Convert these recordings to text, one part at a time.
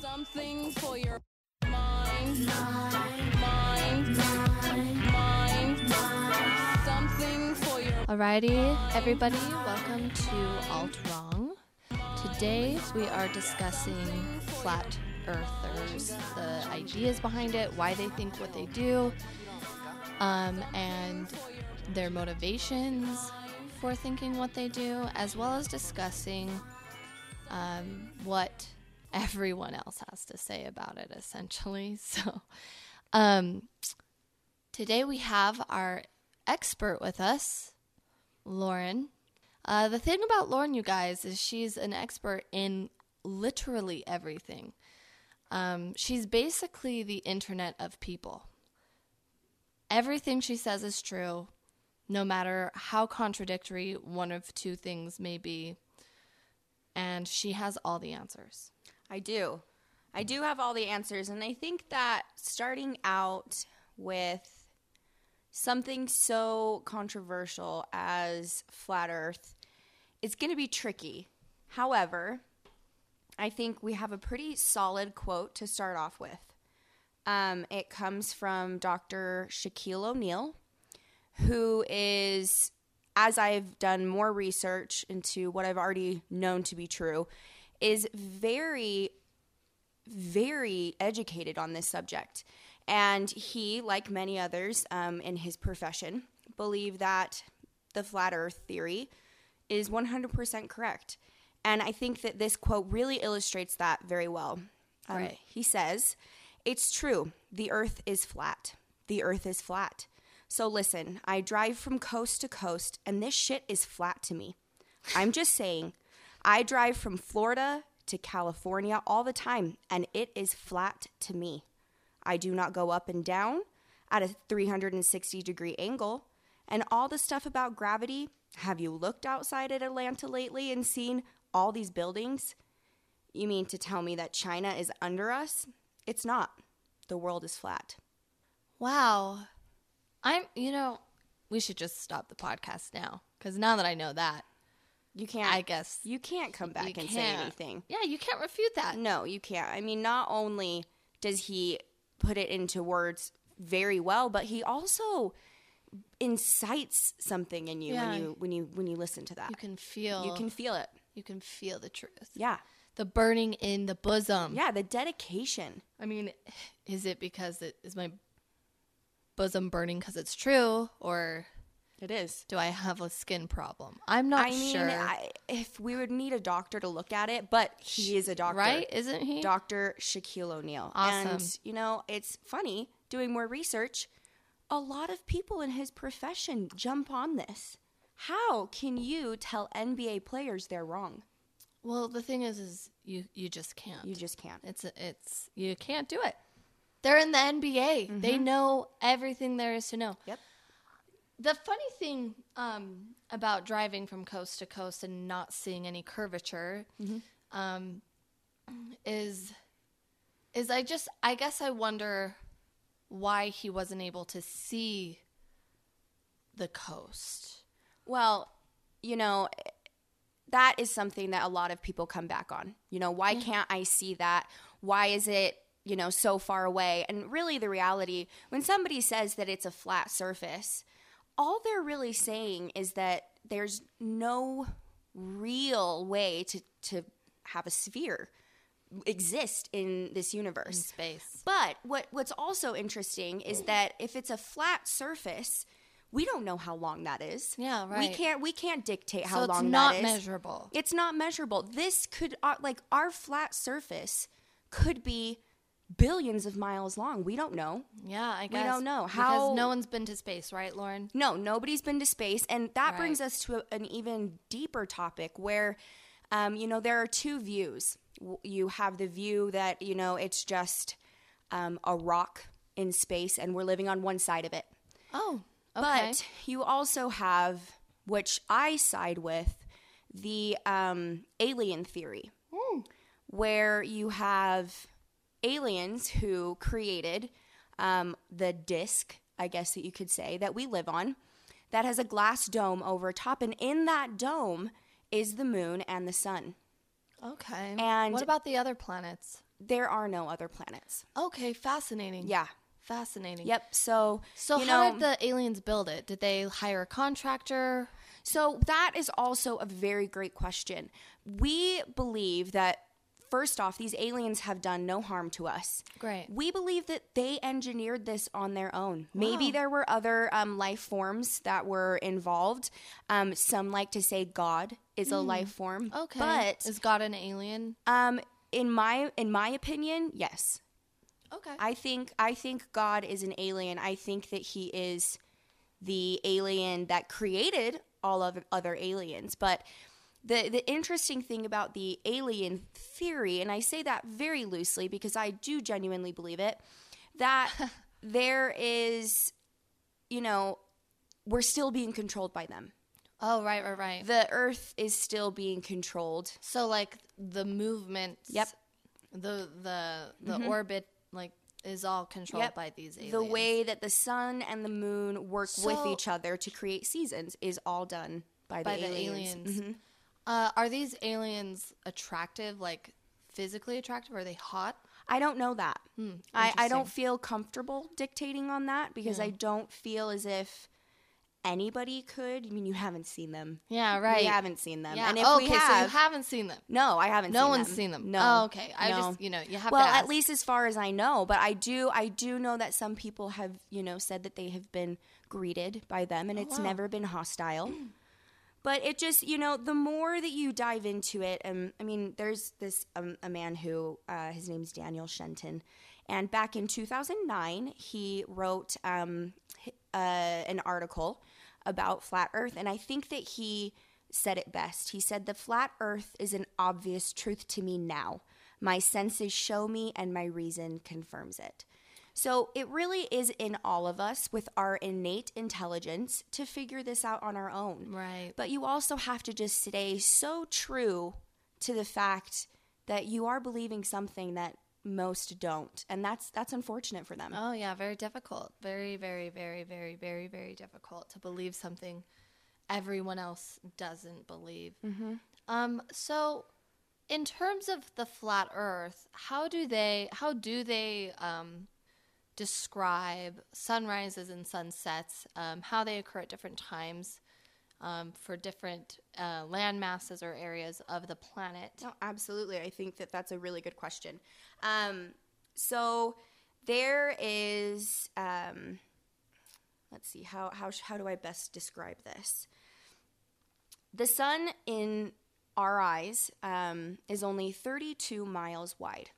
Something for your mind, mind, mind, Something for your Alrighty, everybody, welcome to Alt Wrong. Today we are discussing flat earthers, the ideas behind it, why they think what they do, um, and their motivations for thinking what they do, as well as discussing um, what everyone else has to say about it, essentially. So, um, today we have our expert with us, Lauren. Uh, the thing about Lauren, you guys, is she's an expert in literally everything. Um, she's basically the internet of people. Everything she says is true, no matter how contradictory one of two things may be. And she has all the answers. I do. I do have all the answers. And I think that starting out with something so controversial as flat earth is going to be tricky. However, I think we have a pretty solid quote to start off with. Um, it comes from Dr. Shaquille O'Neal, who is, as I've done more research into what I've already known to be true, is very, very educated on this subject. And he, like many others um, in his profession, believe that the flat earth theory is 100% correct. And I think that this quote really illustrates that very well. Um, Right. He says, It's true, the earth is flat. The earth is flat. So listen, I drive from coast to coast, and this shit is flat to me. I'm just saying, I drive from Florida to California all the time, and it is flat to me. I do not go up and down at a 360 degree angle. And all the stuff about gravity have you looked outside at Atlanta lately and seen all these buildings? You mean to tell me that China is under us? It's not. The world is flat. Wow. I'm, you know, we should just stop the podcast now because now that I know that, You can't. I guess you can't come back and say can't- anything. Yeah, you can't refute that. No, you can't. I mean, not only does he put it into words very well, but he also incites something in you Yeah. when you when you when you listen to that. You can feel. You can feel it. You can feel the truth. Yeah. The burning in the bosom. Yeah, the dedication. I mean, is it because it is my bosom burning because it's true, or It is. do I have a skin problem? I'm not I mean, sure. I, if we would need a doctor to look at it, but he is a doctor. right? Isn't he? Dr. Shaquille O'Neal. Awesome. And, you know, it's funny doing more research. A lot of people in his profession jump on this. How can you tell NBA players they're wrong? well, the thing is, is you you just can't. You just can't. It's it's you can't do it. They're in the NBA. They mm-hmm. know everything there is to know. Yep. The funny thing um, about driving from coast to coast and not seeing any curvature um, is is I just I guess I wonder why he wasn't able to see the coast. Well, you know, that is something that a lot of people come back on. You know, why can't I see that? Why is it, you know, so far away? And really, the reality, when somebody says that it's a flat surface, all they're really saying is that there's no real way to, to have a sphere exist in this universe. Space. But what what's also interesting is that if it's a flat surface, we don't know how long that is. Yeah, right We can't we can't dictate how so it's long not that is. measurable. It's not measurable. This could uh, like our flat surface could be billions of miles long. We don't know. Yeah, I guess. We don't know. because How- no one's been to space, right, Lauren? No, nobody's been to space, and that Right. brings us to a, an even deeper topic where, um, you know, there are two views. You have the view that you know it's just um, a rock in space, and we're living on one side of it. Oh, okay. But you also have, which I side with, the um, alien theory, where you have aliens who created um, the disk, I guess that you could say, that we live on, that has a glass dome over top, and in that dome is the moon and the sun. okay. and- what about the other planets? there are no other planets. Okay, fascinating. Yeah. Fascinating. Yep. So So how know, did the aliens build it? Did they hire a contractor? So that is also a very great question. We believe that first off, these aliens have done no harm to us. Great. We believe that they engineered this on their own. Maybe there were other um, life forms that were involved. Um, some like to say God is a life form. Hmm. Okay. but is God an alien? um, in my in my opinion, yes. Okay. I think I think God is an alien. I think that he is the alien that created all of other aliens. But the the interesting thing about the alien theory, and I say that very loosely because I do genuinely believe it, that there is, you know, we're still being controlled by them. oh, right, right, right. The Earth is still being controlled. so like the movement. Yep. Mm-hmm. The the the orbit like is all controlled Yep. by these aliens. The way that the sun and the moon work with each other to create seasons is all done by the by the aliens. aliens. Mhm. Uh, are these aliens attractive? Like physically attractive? Are they hot? I don't know that. I, I Hmm, don't feel comfortable dictating on that because I don't feel as if anybody could. I mean, you haven't seen them. Yeah, right. We haven't seen them. Yeah. And if okay, we so you have, haven't seen them. no, I haven't. No seen one's them. seen them. No. Oh, okay. I no. just you know you have well, at least as far as I know, but I do, I do know that some people have, you know, said that they have been greeted by them, and it's Oh, wow. never been hostile. but it just, you know, the more that you dive into it, um, I mean, there's this um, a man who uh, his name's Daniel Shenton, and back in 2009, he wrote um, uh, an article about flat Earth, and I think that he said it best. He said, The flat earth is an obvious truth to me now. My senses show me, and my reason confirms it. So it really is in all of us with our innate intelligence to figure this out on our own. Right. But you also have to just stay so true to the fact that you are believing something that most don't. And that's that's unfortunate for them. Oh yeah, very difficult. Very, very, very, very, very, very difficult to believe something everyone else doesn't believe. Mm-hmm. Um, so, in terms of the flat Earth, how do they how do they um, describe sunrises and sunsets? Um, how they occur at different times um, for different uh, land masses or areas of the planet? No, absolutely. I think that that's a really good question. Um, so there is, um, let's see, how, how, how do I best describe this? The sun in our eyes um, is only 32 miles wide,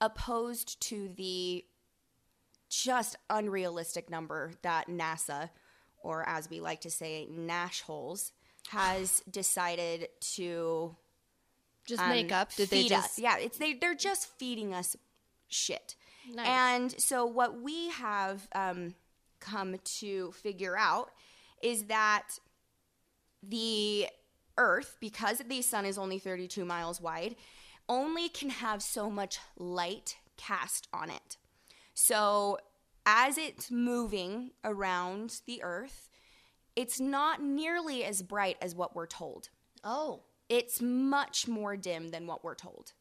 opposed to the just unrealistic number that NASA, or as we like to say, Nash holes, has decided to Just um, make up? Did they feed just us. Yeah, it's they they're just feeding us shit. Nice. And so what we have um, come to figure out is that the Earth, because the sun is only 32 miles wide, only can have so much light cast on it. So as it's moving around the Earth, it's not nearly as bright as what we're told Oh, it's much more dim than what we're told.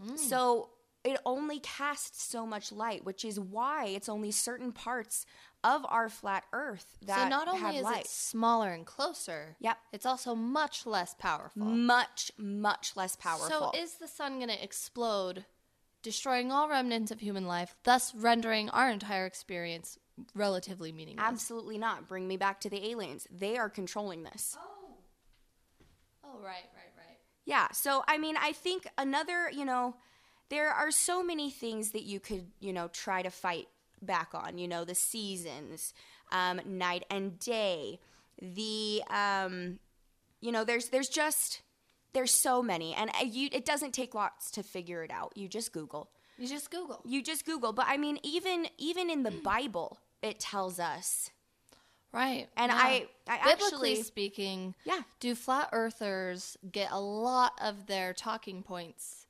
Mm. So it only casts so much light, which is why it's only certain parts of our flat Earth that so not only is light. it smaller and closer, Yep. it's also much less powerful. much, much less powerful. So is the sun going to explode, destroying all remnants of human life, thus rendering our entire experience relatively meaningless? Absolutely not. Bring me back to the aliens. They are controlling this. Oh, Oh, right, right, right. Yeah. So, I mean, I think another, you know, there are so many things that you could, you know, try to fight back on. You know, the seasons, um, night and day, the, um, you know, there's there's just there's so many, and uh, you it doesn't take lots to figure it out. You just Google. You just Google. You just Google. But I mean, even even in the Bible, it tells us. Right. And yeah. I, I Biblically actually, speaking, yeah. do flat earthers get a lot of their talking points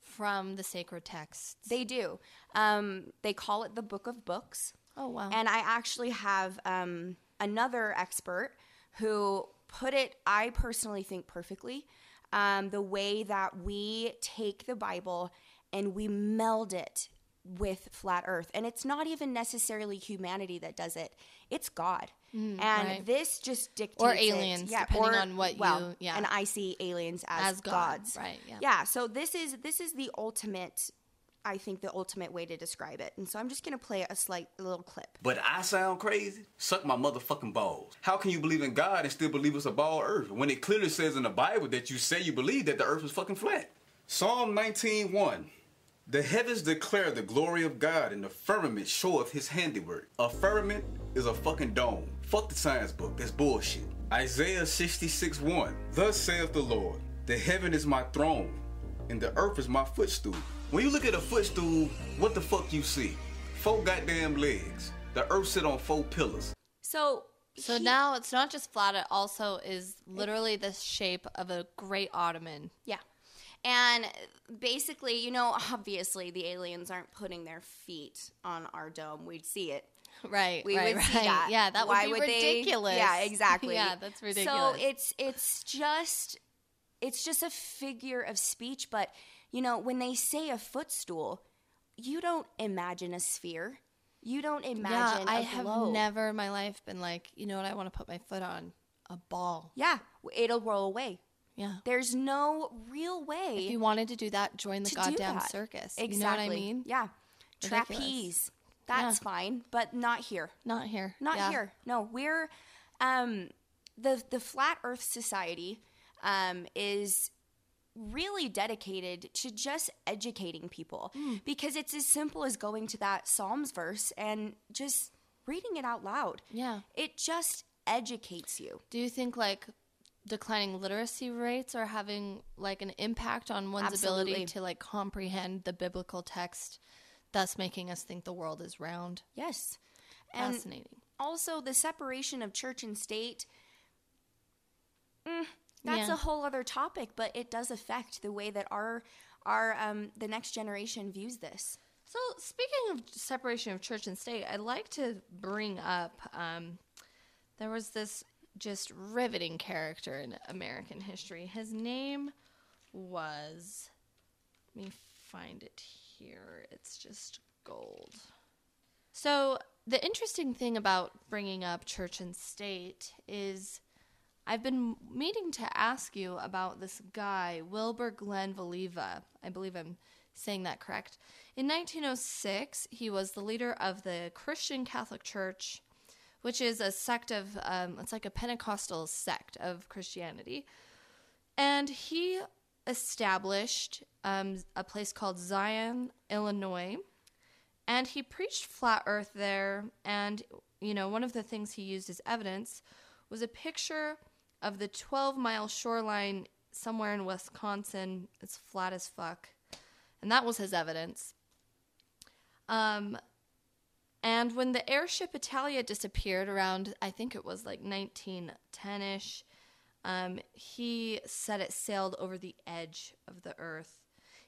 from the sacred texts? They do. Um, they call it the Book of Books. oh, wow. And I actually have um, another expert who put it, I personally think, perfectly. Um, the way that we take the Bible and we meld it with flat earth and it's not even necessarily humanity that does it it's god and Mm, right. this just dictates Or it. aliens, depending on what well, you- yeah. and i see aliens as, As God, gods right, yeah. yeah so this is this is the ultimate i think the ultimate way to describe it and so i'm just gonna play a slight little clip But I sound crazy? Suck my motherfucking balls. How can you believe in God and still believe it's a ball earth when it clearly says in the Bible that you say you believe that the earth is fucking flat? Psalm 19:1. The heavens declare the glory of God and the firmament showeth his handiwork. A firmament is a fucking dome. Fuck the science book, that's bullshit. Isaiah 66:1. Thus saith the Lord, the heaven is my throne, and the earth is my footstool. When you look at a footstool, what the fuck you see? Four goddamn legs. The earth sit on four pillars. so So he- now it's not just flat; it also is literally the shape of a great ottoman. Yeah. And basically, you know, obviously the aliens aren't putting their feet on our dome. We'd see it. Right, We right, would right. see that. Yeah, that Why would be they- ridiculous. yeah, exactly. yeah, that's ridiculous. So it's it's just it's just a figure of speech, but you know, when they say a footstool, you don't imagine a sphere. You don't imagine. yeah, I have never in my life been like, you know what, I want to put my foot on a ball. Yeah, it'll roll away. Yeah. There's no real way If you wanted to do that, join the goddamn circus. Exactly. You know what I mean? Yeah. Ridiculous. Trapeze. That's Yeah. fine, but not here. Not here. Not Yeah. here. No, we're um, the the Flat Earth Society um, is really dedicated to just educating people Hmm. because it's as simple as going to that Psalms verse and just reading it out loud. Yeah. It just educates you. Do you think like declining literacy rates are having like an impact on one's Absolutely. ability to like comprehend the biblical text, thus making us think the world is round? Yes. And Fascinating. also the separation of church and state mm, that's Yeah. a whole other topic but it does affect the way that our our um the next generation views this So, speaking of separation of church and state, I'd like to bring up um, there was this just riveting character in American history. His name was, let me find it here. It's just gold. So, the interesting thing about bringing up church and state is I've been meaning to ask you about this guy, Wilbur Glenn Voliva. I believe I'm saying that correct. In 1906, he was the leader of the Christian Catholic Church, which is a sect of, um, it's like a Pentecostal sect of Christianity. And he established um, a place called Zion, Illinois. And he preached flat earth there. And, you know, one of the things he used as evidence was a picture of the 12 mile shoreline somewhere in Wisconsin. It's flat as fuck. And that was his evidence. Um, and when the airship Italia disappeared around, I think it was like 1910 ish, um, he said it sailed over the edge of the earth.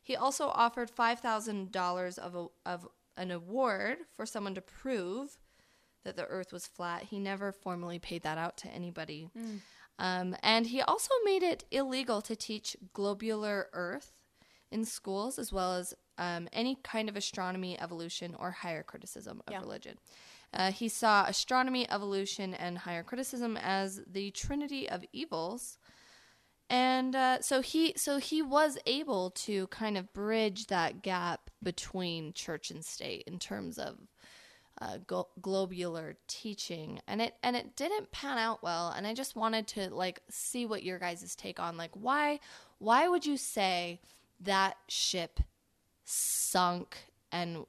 He also offered $5,000 of, a, of an award for someone to prove that the earth was flat. He never formally paid that out to anybody. Um, and he also made it illegal to teach globular earth in schools, as well as um, any kind of astronomy, evolution, or higher criticism of Yeah. religion. Uh, he saw astronomy, evolution, and higher criticism as the trinity of evils. And uh, so he so he was able to kind of bridge that gap between church and state in terms of uh, globular teaching, and it and it didn't pan out well. And I just wanted to like see what your guys' take on like why why would you say that ship sunk and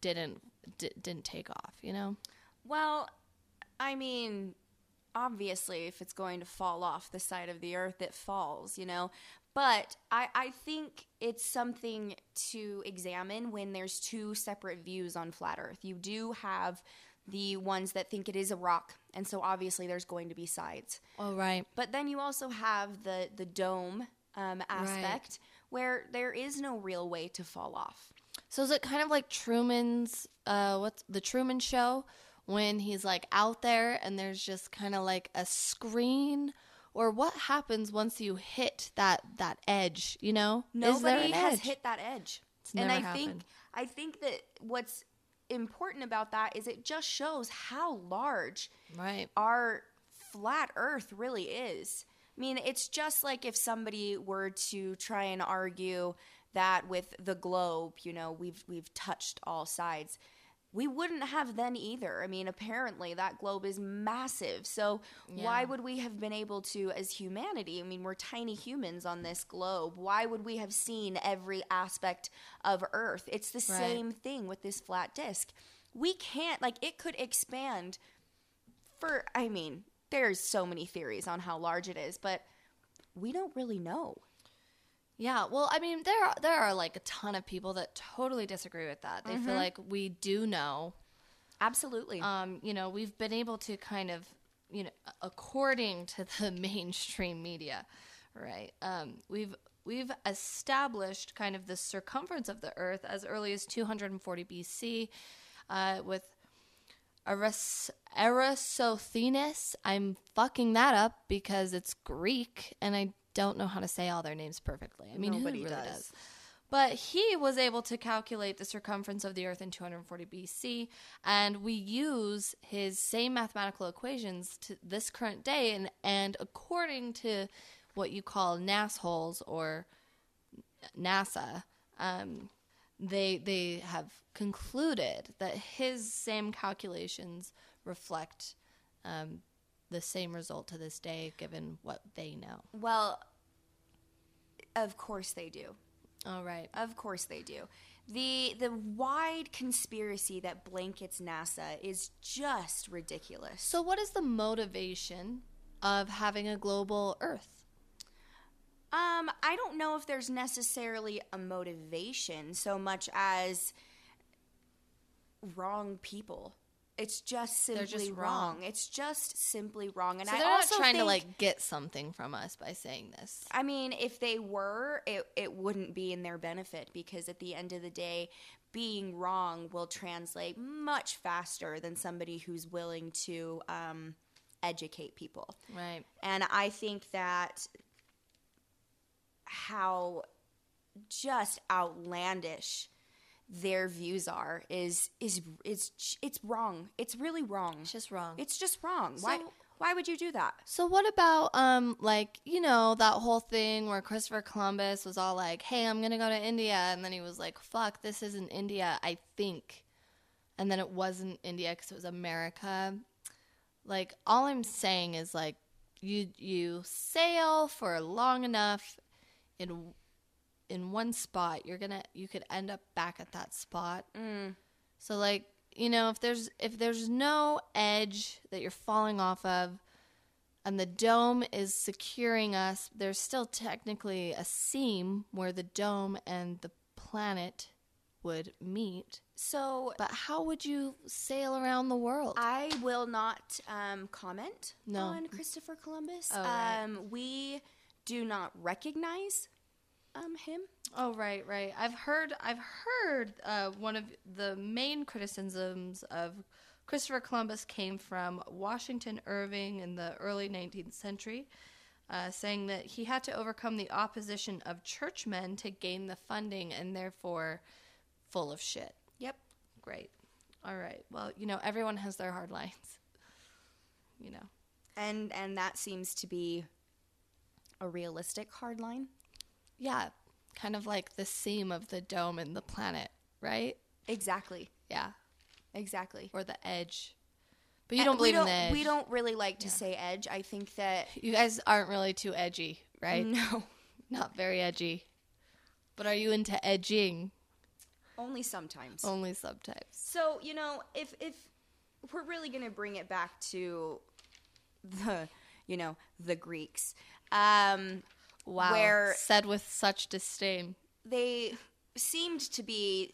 didn't di- didn't take off? You know, well i mean obviously if it's going to fall off the side of the earth it falls you know but I, I think it's something to examine when there's two separate views on flat earth. You do have the ones that think it is a rock and so obviously there's going to be sides. Oh right, but then you also have the the dome um, aspect where there is no real way to fall off. So is it kind of like Truman's uh what's the Truman show when he's like out there and there's just kind of like a screen or what happens once you hit that that edge, you know? Nobody has edge? hit that edge It's never and I happened. think I think that what's important about that is it just shows how large right. our flat earth really is. I mean, it's just like if somebody were to try and argue that with the globe, you know, we've we've touched all sides. We wouldn't have then either. I mean, apparently that globe is massive. So why would we have been able to as humanity? I mean, we're tiny humans on this globe. Why would we have seen every aspect of Earth? It's the Right. same thing with this flat disk. We can't like it could expand for I mean, there's so many theories on how large it is, but we don't really know. Yeah, well, I mean, there are, there are like a ton of people that totally disagree with that. They feel like we do know. Absolutely. Um, you know, we've been able to kind of, you know, according to the mainstream media, right? Um, we've we've established kind of the circumference of the Earth as early as 240 BC, uh, with Eras- Eratosthenes. I'm fucking that up because it's Greek and I don't know how to say all their names perfectly. I mean, Nobody who really does. does? But he was able to calculate the circumference of the Earth in 240 BC, and we use his same mathematical equations to this current day. And, and according to what you call NASHoles or NASA, um, they they have concluded that his same calculations reflect um, the same result to this day, given what they know. well, of course they do. All right. Of course they do. The the wide conspiracy that blankets NASA is just ridiculous. So, what is the motivation of having a global Earth? Um, I don't know if there's necessarily a motivation so much as wrong people. It's just simply just wrong. wrong. It's just simply wrong. And So I they're not also trying to like get something from us by saying this. I mean, if they were, it, it wouldn't be in their benefit because at the end of the day, being wrong will translate much faster than somebody who's willing to um, educate people. Right. And I think that how just outlandish their views are is is is it's wrong. It's really wrong. It's just wrong. It's just wrong. why why would you do that? So what about um like you know that whole thing where Christopher Columbus was all like, "Hey, I'm gonna go to India," and then he was like, "Fuck, this isn't India, I think," and then it wasn't India because it was America. Like all I'm saying is like you you sail for long enough in in one spot, you're gonna you could end up back at that spot. So like you know if there's if there's no edge that you're falling off of and the dome is securing us, there's still technically a seam where the dome and the planet would meet. So But how would you sail around the world? I will not um, comment No. on Christopher Columbus. Oh, right. um, we do not recognize um, him. Oh right, right. I've heard I've heard uh, one of the main criticisms of Christopher Columbus came from Washington Irving in the early 19th century, uh, saying that he had to overcome the opposition of churchmen to gain the funding and therefore full of shit. Yep. Great. All right. Well, you know, everyone has their hard lines. You know. And and that seems to be a realistic hard line. Yeah, kind of like the seam of the dome and the planet, right? Exactly. Yeah. Exactly. Or the edge. But you don't believe we in the edge. We don't really like to say edge. I think that You guys aren't really too edgy, right? no, Not very edgy. But are you into edging? only sometimes. Only sometimes. So you know, if if we're really gonna bring it back to the you know the Greeks, um, Wow. where said with such disdain. they seemed to be,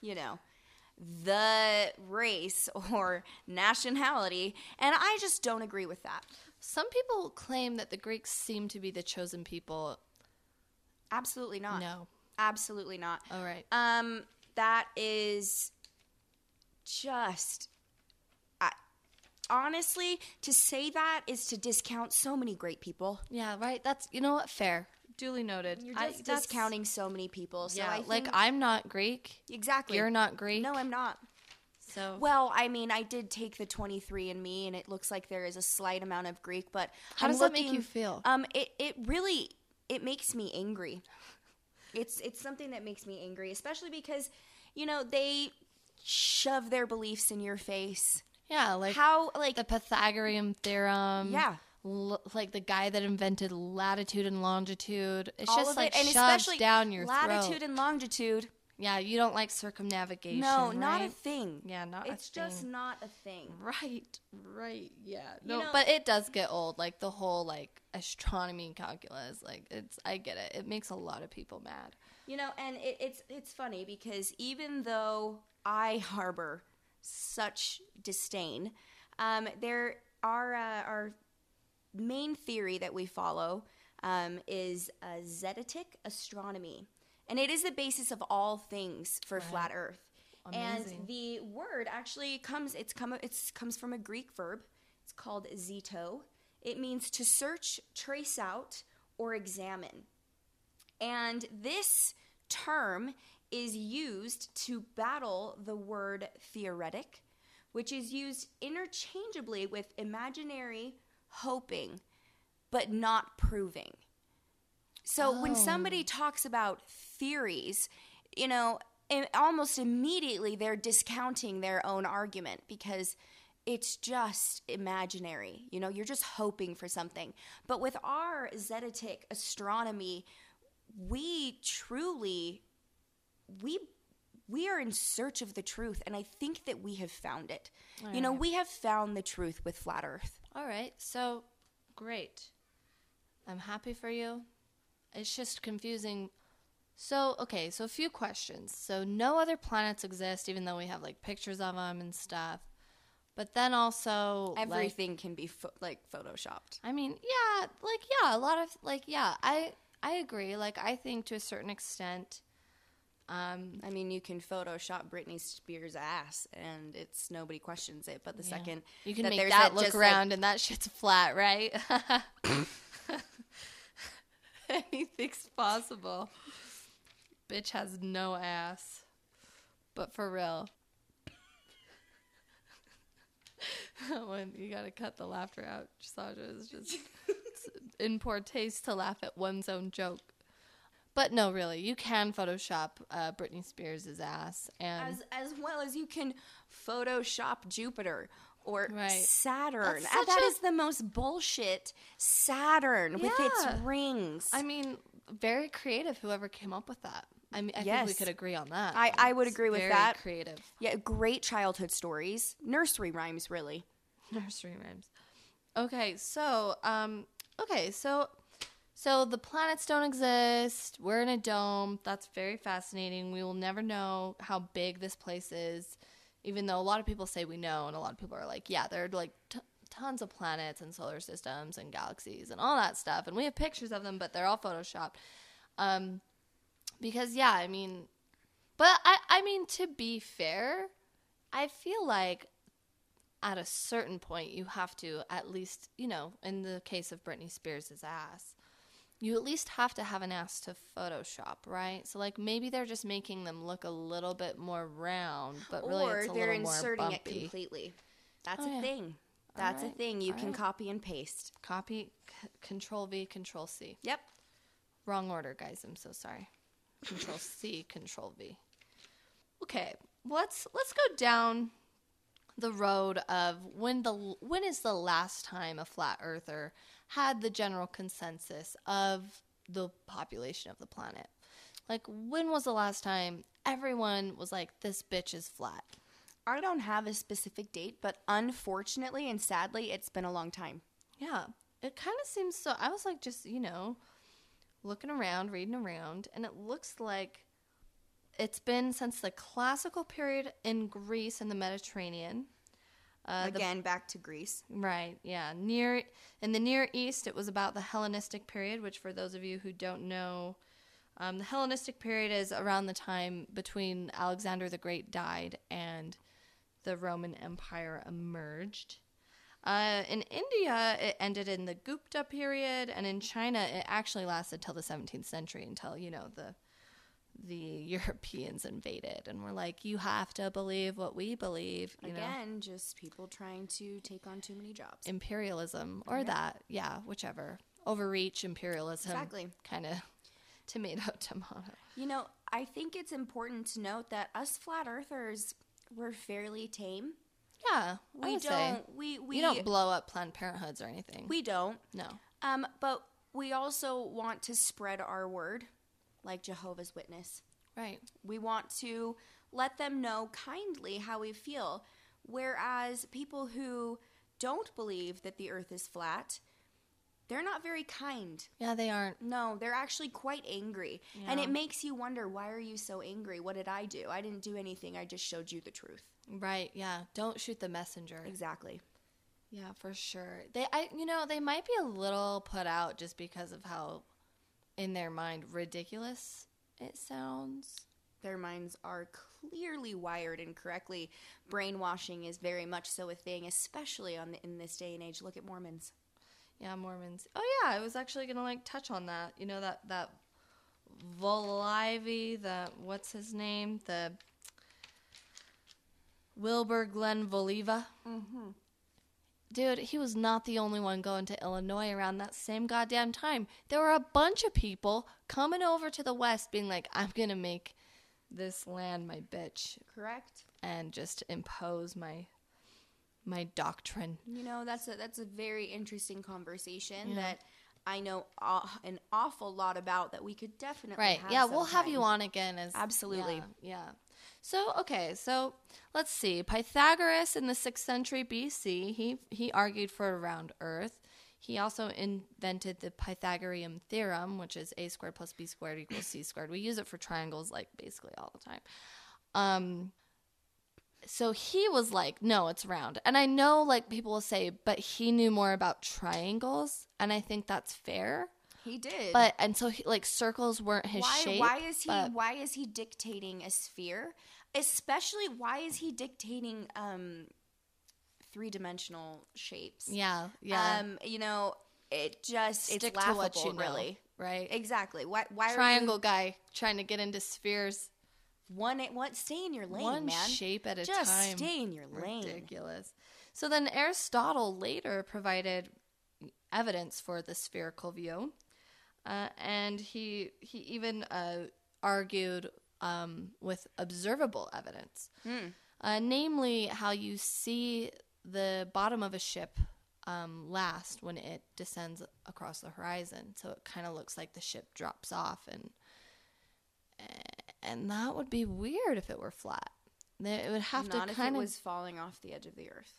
you know, the race or nationality, and I just don't agree with that. Some people claim that the Greeks seem to be the chosen people. Absolutely not. No. Absolutely not. All right. Um, that is just. I, honestly, to say that is to discount so many great people. Yeah, right. That's you know what? Fair. duly noted. You're just that's- discounting so many people. So yeah, I like I'm not Greek. exactly. You're not Greek. No, I'm not. So Well, I mean, I did take the 23 and me, and it looks like there is a slight amount of Greek. But How I'm does that make you feel? Um, it it really it makes me angry. It's it's something that makes me angry, especially because you know they shove their beliefs in your face. Yeah, like How like the Pythagorean theorem. Yeah. l- like the guy that invented latitude and longitude. It's just like it, and especially down your latitude throat. and longitude. yeah, you don't like circumnavigation. No, not a thing. Yeah, not a It's just not a thing. Right, right, yeah. No, know- but it does get old. Like the whole like astronomy calculus. Like it's, I get it. It makes a lot of people mad. You know, and it, it's it's funny because even though I harbor such disdain, um, there are uh, our main theory that we follow um, is uh, zetetic astronomy, and it is the basis of all things for flat Earth. Amazing. And the word actually comes it's come it's comes from a Greek verb. It's called zeto. It means to search, trace out, or examine. And this term is used to battle the word theoretic, which is used interchangeably with imaginary, hoping, but not proving. So when oh. somebody talks about theories, you know, almost immediately they're discounting their own argument because it's just imaginary. You know, you're just hoping for something. But with our zetetic astronomy, we truly we we are in search of the truth and I think that we have found it. You know, we have found the truth with flat earth. All right, so great. I'm happy for you. It's just confusing. So, okay, so a few questions. So, no other planets exist, even though we have like pictures of them and stuff. But then also, like, Everything can be pho- like photoshopped. I mean, yeah, like yeah, a lot of like yeah, I I agree. Like I think to a certain extent, um, I mean, you can Photoshop Britney Spears' ass, and it's nobody questions it. But the second you can that make that a- look just a- round, and that shit's flat, right? Anything's possible. Bitch has no ass, but for real. when you gotta cut the laughter out, Sandra is just it's in poor taste to laugh at one's own joke. But no, really, you can Photoshop uh, Britney Spears' ass, and as as well as you can Photoshop Jupiter or Right. Saturn. That's such that a- is the most bullshit. Saturn with its rings. I mean, very creative. Whoever came up with that. I mean, I think we could agree on that. I- I would agree with very that. Creative yeah, great childhood stories, nursery rhymes, really. nursery rhymes. Okay, so um, okay, so so the planets don't exist. We're in a dome. That's very fascinating. We will never know how big this place is, even though a lot of people say we know, and a lot of people are like, yeah, there are like t- tons of planets and solar systems and galaxies and all that stuff, and we have pictures of them, but they're all photoshopped. Um, because yeah, I mean, but I I mean to be fair, I feel like at a certain point you have to at least you know in the case of Britney Spears' ass you at least have to have an ass to photoshop right so like maybe they're just making them look a little bit more round but really or it's a they're inserting it completely. That's Oh, a yeah. thing. That's a thing. You can alright. copy and paste. copy c- control v control c Yep. wrong order guys i'm so sorry control c control v okay let's let's go down the road of when the when is the last time a flat earther had the general consensus of the population of the planet like when was the last time everyone was like this bitch is flat I don't have a specific date, but unfortunately and sadly, it's been a long time. Yeah, it kind of seems so. I was like, just you know, looking around, reading around, and it looks like it's been since the classical period in Greece and the Mediterranean. Uh, the- Again, back to Greece. right, yeah. Near in the Near East, it was about the Hellenistic period, which, for those of you who don't know, um, the Hellenistic period is around the time between Alexander the Great died and the Roman Empire emerged. Uh, in India, it ended in the Gupta period, and in China, it actually lasted till the 17th century until you know the the Europeans invaded and we're like, "You have to believe what we believe." You know, Again, just people trying to take on too many jobs. imperialism or that, yeah, whichever, overreach, imperialism, Exactly. kind of tomato tomato. You know, I think it's important to note that us flat earthers were fairly tame. Yeah, We don't we we we don't blow up Planned Parenthoods or anything. we don't. no. Um, but we also want to spread our word, like Jehovah's Witness. Right. We want to let them know kindly how we feel. Whereas people who don't believe that the earth is flat, they're not very kind. Yeah, they aren't. No, they're actually quite angry. And it makes you wonder, why are you so angry? What did I do? I didn't do anything. I just showed you the truth. Right. Yeah. Don't shoot the messenger. Exactly. Yeah, for sure. They, I, you know, they might be a little put out just because of how, in their mind, ridiculous it sounds. Their minds are clearly wired incorrectly. Brainwashing is very much so a thing, especially on the, in this day and age. Look at Mormons. Yeah, Mormons. Oh yeah, I was actually gonna like touch on that. You know that that Volivy, the what's his name, the Wilbur Glenn Voliva. Mm-hmm. Dude, he was not the only one going to Illinois around that same goddamn time. There were a bunch of people coming over to the West, being like, "I'm gonna make this land my bitch Correct. and just impose my my doctrine." You know, that's a that's a very interesting conversation Yeah. that I know aw- an awful lot about that we could definitely Right. Yeah, we'll have you on again as Absolutely. Yeah, yeah. So, okay, so let's see. Pythagoras in the 6th century BC, he he argued for a round earth. He also invented the Pythagorean theorem, which is a squared plus b squared equals c squared. We use it for triangles like basically all the time. Um so he was like, no, it's round. And I know like people will say, but he knew more about triangles, and I think that's fair. He did. But and so he, like circles weren't his why shape. why is he but- why is he dictating a sphere? Especially why is he dictating um three-dimensional shapes? Yeah, yeah. Um, you know, it just Stick it's to laughable, what you know, really. right? Exactly. Why why Triangle guy trying to get into spheres, you one one stay in your lane, one man. shape at a Just time. Just stay in your lane. Ridiculous. So then Aristotle later provided evidence for the spherical view, uh, and he he even uh, argued um, with observable evidence, uh, namely how you see the bottom of a ship um, last when it descends across the horizon. So it kind of looks like the ship drops off, and and that would be weird if it were flat. It would have Not to if kind it of was falling off the edge of the earth.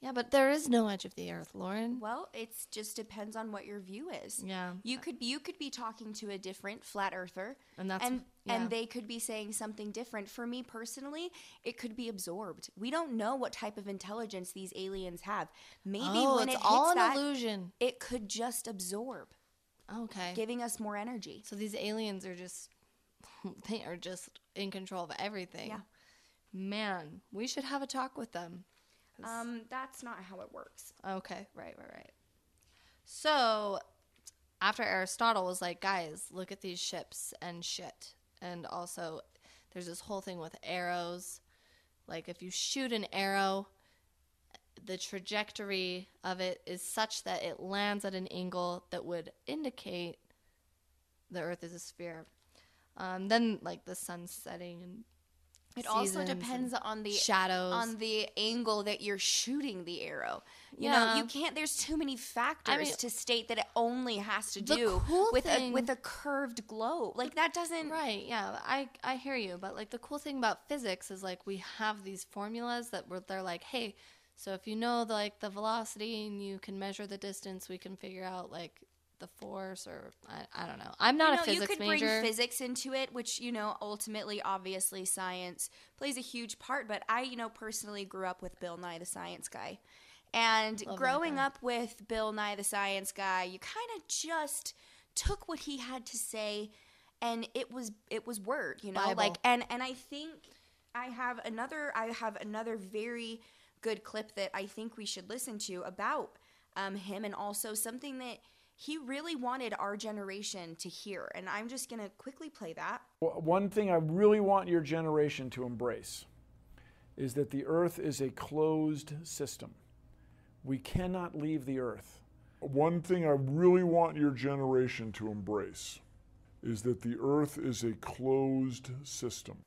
yeah, but there is no edge of the earth, Lauren. Well, it just depends on what your view is. Yeah. You could you could be talking to a different flat earther And that's- and yeah. and they could be saying something different. For me personally, it could be absorbed. We don't know what type of intelligence these aliens have. Maybe oh, when it's it hits all an that, illusion. it could just absorb, Okay. giving us more energy. so these aliens are just they are just in control of everything. Yeah. Man, we should have a talk with them. Um, that's not how it works. Okay, right, right, right. So, after Aristotle was like, guys, look at these ships and shit. And also, there's this whole thing with arrows. Like, if you shoot an arrow, the trajectory of it is such that it lands at an angle that would indicate the Earth is a sphere. Um, then, like, the sun setting and It also depends on the shadows. on the angle that you're shooting the arrow. You Yeah. know, you can't. There's too many factors mean- to state that it only has to do cool with thing- a with a curved globe. Like that doesn't. Right, yeah, I I hear you, but like the cool thing about physics is like we have these formulas that were they're like, hey, so if you know the, like the velocity and you can measure the distance, we can figure out like the force or I, I don't know. I'm not You know, a physics you could major. bring physics into it, which you know ultimately, obviously, science plays a huge part. But I, you know, personally grew up with Bill Nye the Science Guy, and Love growing up with Bill Nye the Science Guy, you kind of just took what he had to say, and it was it was word, you know, Bible. like and and I think I have another I have another very good clip that I think we should listen to about um, him and also something that he really wanted our generation to hear. And I'm just going to quickly play that. One thing I really want your generation to embrace is that the earth is a closed system. We cannot leave the earth. One thing I really want your generation to embrace is that the earth is a closed system.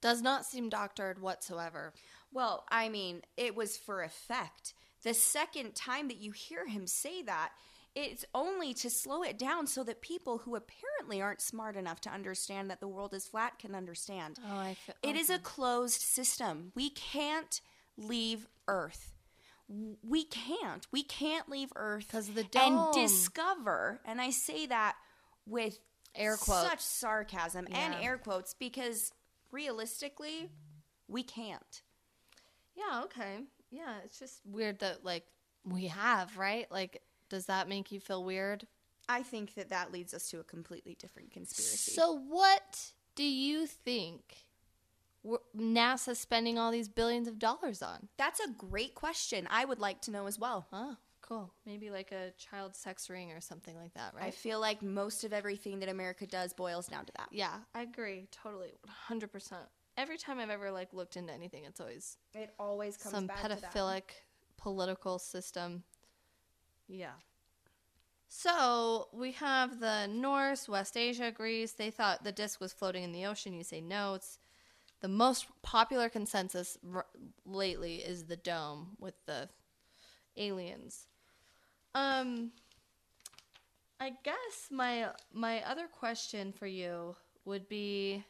Does not seem doctored whatsoever. Well, I mean, it was for effect. The second time that you hear him say that, it's only to slow it down so that people who apparently aren't smart enough to understand that the world is flat can understand. Oh, I feel It oh, is a closed system. We can't leave Earth. We can't. We can't leave Earth 'Cause of the and dome. discover. And I say that with Air quotes. such sarcasm and air quotes because realistically, we can't. Yeah, okay. Yeah, it's just weird that like we have, right? Like does that make you feel weird? I think that that leads us to a completely different conspiracy. So what do you think NASA's spending all these billions of dollars on? that's a great question. I would like to know as well. Oh, cool. Maybe like a child sex ring or something like that, right? I feel like most of everything that America does boils down to that. yeah, I agree. Totally. 100%. Every time I've ever like looked into anything, it's always It always comes some back to that. pedophilic political system. Yeah. So we have the Norse, West Asia, Greece. They thought the disc was floating in the ocean. You say no. It's the most popular consensus r- lately is the dome with the aliens. Um, I guess my my other question for you would be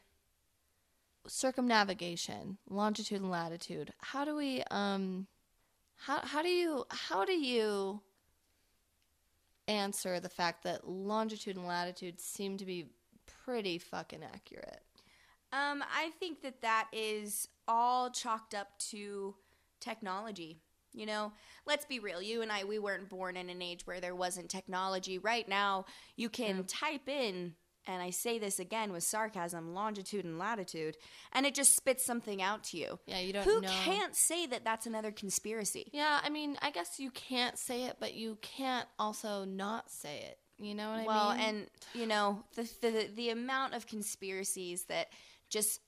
circumnavigation, longitude and latitude. How do we um how how do you how do you answer the fact that longitude and latitude seem to be pretty fucking accurate? Um, I think that that is all chalked up to technology. You know, let's be real. You and I, we weren't born in an age where there wasn't technology. Right now, you can type in, and I say this again with sarcasm, longitude and latitude, and it just spits something out to you. Yeah, you don't Who know. can't say that that's another conspiracy? Yeah, I mean, I guess you can't say it, but you can't also not say it. You know what I mean? well, and you know the, the the amount of conspiracies that just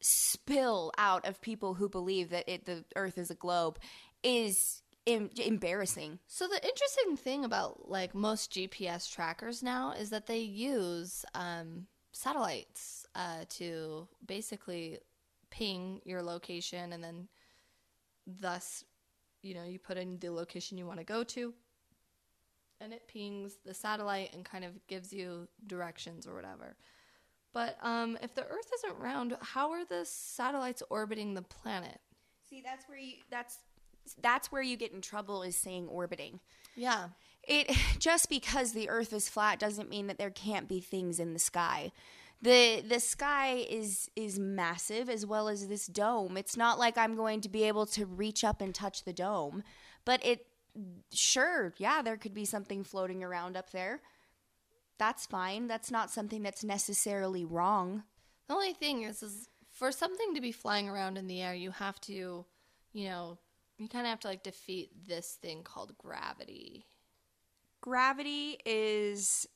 spill out of people who believe that it the Earth is a globe is em- embarrassing. So the interesting thing about like most GPS trackers now is that they use um, satellites uh, to basically ping your location, and then thus, you know, you put in the location you want to go to, and it pings the satellite and kind of gives you directions or whatever. But um, if the Earth isn't round, how are the satellites orbiting the planet? See, that's where you that's that's where you get in trouble is saying orbiting. Yeah. It just because the earth is flat doesn't mean that there can't be things in the sky. The the sky is is massive as well as this dome. It's not like I'm going to be able to reach up and touch the dome, but it sure, yeah, there could be something floating around up there. That's fine. That's not something that's necessarily wrong. The only thing is, is for something to be flying around in the air, you have to, you know, you kind of have to like defeat this thing called gravity. Gravity is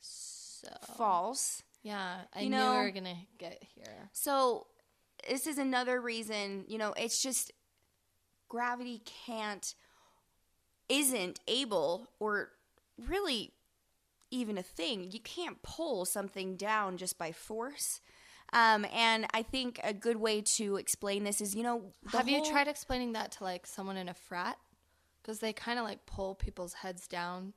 So false. yeah, I You knew know- we were gonna get here. So this is another reason, you know, it's just gravity can't isn't able or really even a thing. You can't pull something down just by force. Um, and I think a good way to explain this is, you know, Have you tried explaining that to like someone in a frat? Because they kind of like pull people's heads down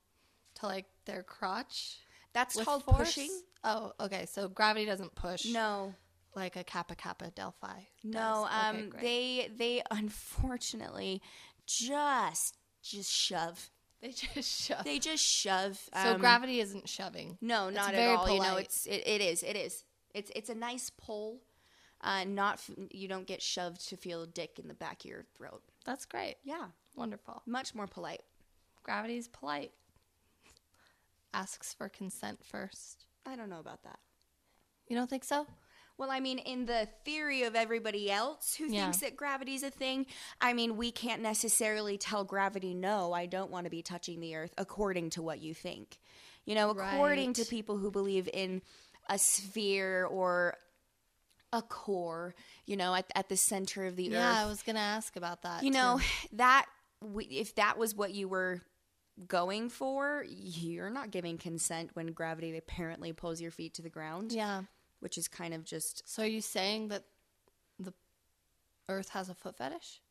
to like their crotch. That's called force? pushing. Oh, okay. So gravity doesn't push. No, like a Kappa Kappa Delphi. no. does. Okay, Um, great. they they unfortunately just just shove. they just shove. They just shove. so um, gravity isn't shoving. No, not at all. You know, it's it, it is it is it's it's a nice pull. Uh, not f- you don't get shoved to feel a dick in the back of your throat. That's great. Yeah, Wonderful. much more polite. Gravity's polite. Asks for consent first. I don't know about that. You don't think so? Well, I mean, in the theory of everybody else who Yeah. thinks that gravity's a thing, I mean, we can't necessarily tell gravity, no, I don't want to be touching the earth according to what you think. You know, according to people who believe in a sphere or a core, you know, at, at the center of the Yeah, earth Yeah, I was gonna ask about that. you know that if that was what you were going for you're not giving consent when gravity apparently pulls your feet to the ground Yeah. which is kind of just So are you saying that the Earth has a foot fetish?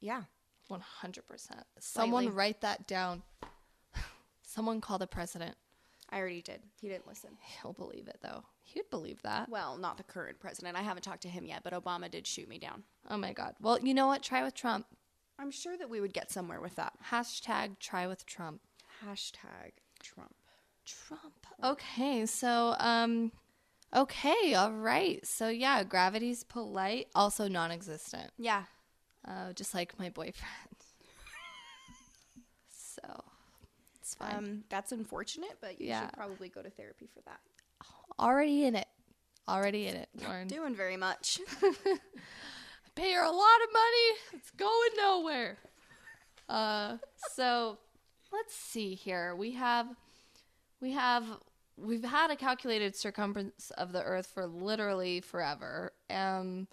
yeah One hundred percent. Someone Slightly. write that down. Someone call the president. I already did he didn't listen He'll believe it though. He'd believe that. well not the current president i haven't talked to him yet but obama did shoot me down Oh my god. Well, you know what? Try with Trump. i'm sure that we would get somewhere with that Hashtag try with Trump. hashtag trump Trump. Okay, so um okay, all right. So yeah, gravity's polite, also non-existent. yeah Uh just like my boyfriend. so it's fine. um that's unfortunate but you Yeah. should probably go to therapy for that Already in it. Already in it, Lauren. doing very much pay her a lot of money. It's going nowhere. Uh, so let's see here. We have, we have, we've had a calculated circumference of the Earth for literally forever. Um,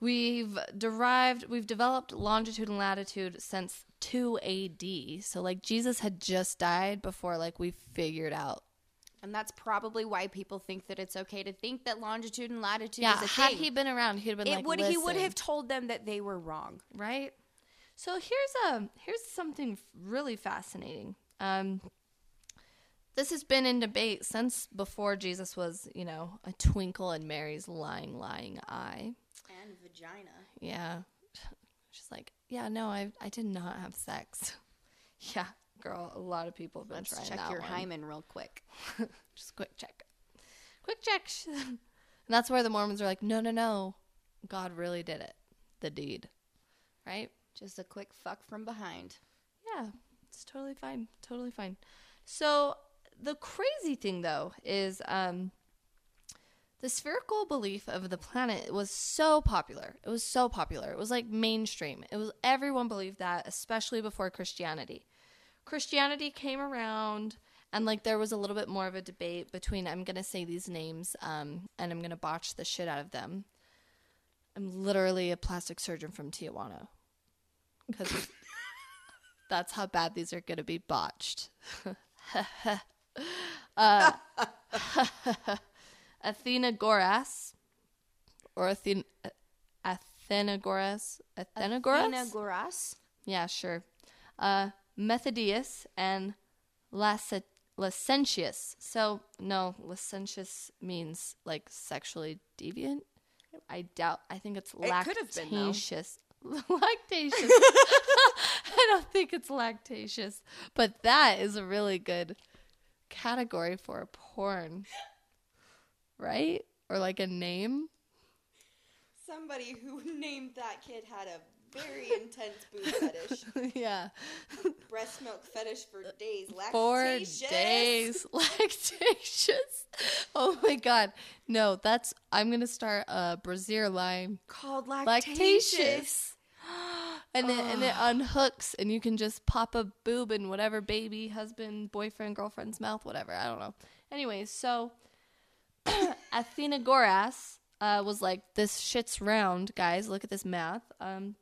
we've derived, we've developed longitude and latitude since 2 AD. So like Jesus had just died before like we figured out. and that's probably why people think that it's okay to think that longitude and latitude Yeah, is a had he been around, he'd have been it like, would he would have told them that they were wrong. right? So here's a here's something really fascinating. Um, this has been in debate since before Jesus was, you know, a twinkle in Mary's lying, lying eye. And vagina. Yeah, she's like, yeah, no, I I did not have sex. yeah, girl, a lot of people have been Let's trying check that your one. hymen real quick. Just quick check, quick check. and that's where the Mormons are like, no, no, no, God really did it, the deed, right? Just a quick fuck from behind. Yeah, it's totally fine. Totally fine. So the crazy thing though is um the spherical belief of the planet was so popular. It was so popular. It was like mainstream. It was everyone believed that, especially before Christianity. Christianity came around and like there was a little bit more of a debate between I'm going to say these names um and I'm going to botch the shit out of them. I'm literally a plastic surgeon from Tijuana. Cuz that's how bad these are going to be botched. uh, Athenagoras or Athen- Athenagoras, Athenagoras? Athenagoras. Yeah, sure. Uh, Methodius and Lace- Licentious. So, no, licentious means like sexually deviant. I doubt. I think it's It could have been, though. lactatious. lactatious. I don't think it's lactatious, but that is a really good category for porn, right? Or like a name. Somebody who named that kid had a very intense boob fetish. yeah. Breast milk fetish for days. Four days lactatious. Oh my god. No, that's I'm gonna start a brazier line. Called Lactatious. lactatious. And it and it unhooks and you can just pop a boob in whatever baby, husband, boyfriend, girlfriend's mouth, whatever. I don't know. Anyways, so Athenagoras uh, was like, This shit's round, guys. Look at this math. Um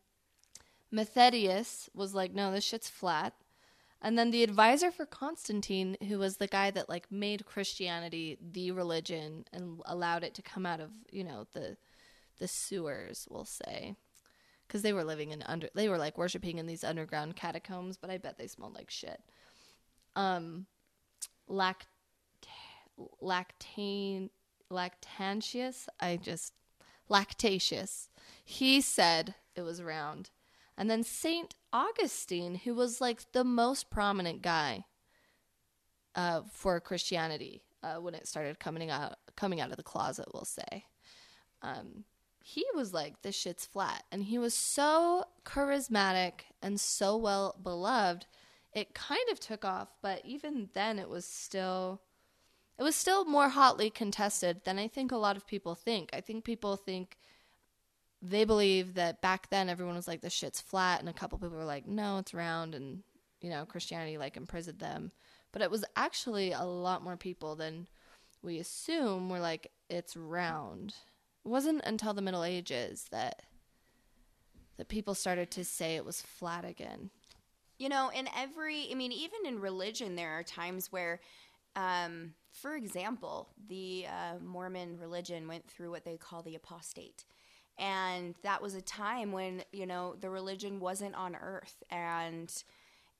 Methodius was like, No, this shit's flat. And then the advisor for Constantine, who was the guy that like made Christianity the religion and allowed it to come out of, you know, the the sewers, we'll say. Cuz they were living in under they were like worshiping in these underground catacombs, but I bet they smelled like shit. Um lact lactane lactantious, I just lactatius He said it was round. And then Saint Augustine, who was like the most prominent guy uh, for Christianity uh, when it started coming out coming out of the closet, we'll say. Um, he was like, "This shit's flat," and he was so charismatic and so well beloved. It kind of took off, but even then, it was still it was still more hotly contested than I think a lot of people think. I think people think they believe that back then everyone was like, the shit's flat, and a couple people were like, no, it's round, and, you know, Christianity like imprisoned them. But it was actually a lot more people than we assume were like, it's round. It wasn't until the Middle Ages that that people started to say it was flat again. You know, in every, I mean, even in religion, there are times where, um, for example, the uh, Mormon religion went through what they call the apostate. And that was a time when, you know, the religion wasn't on earth. And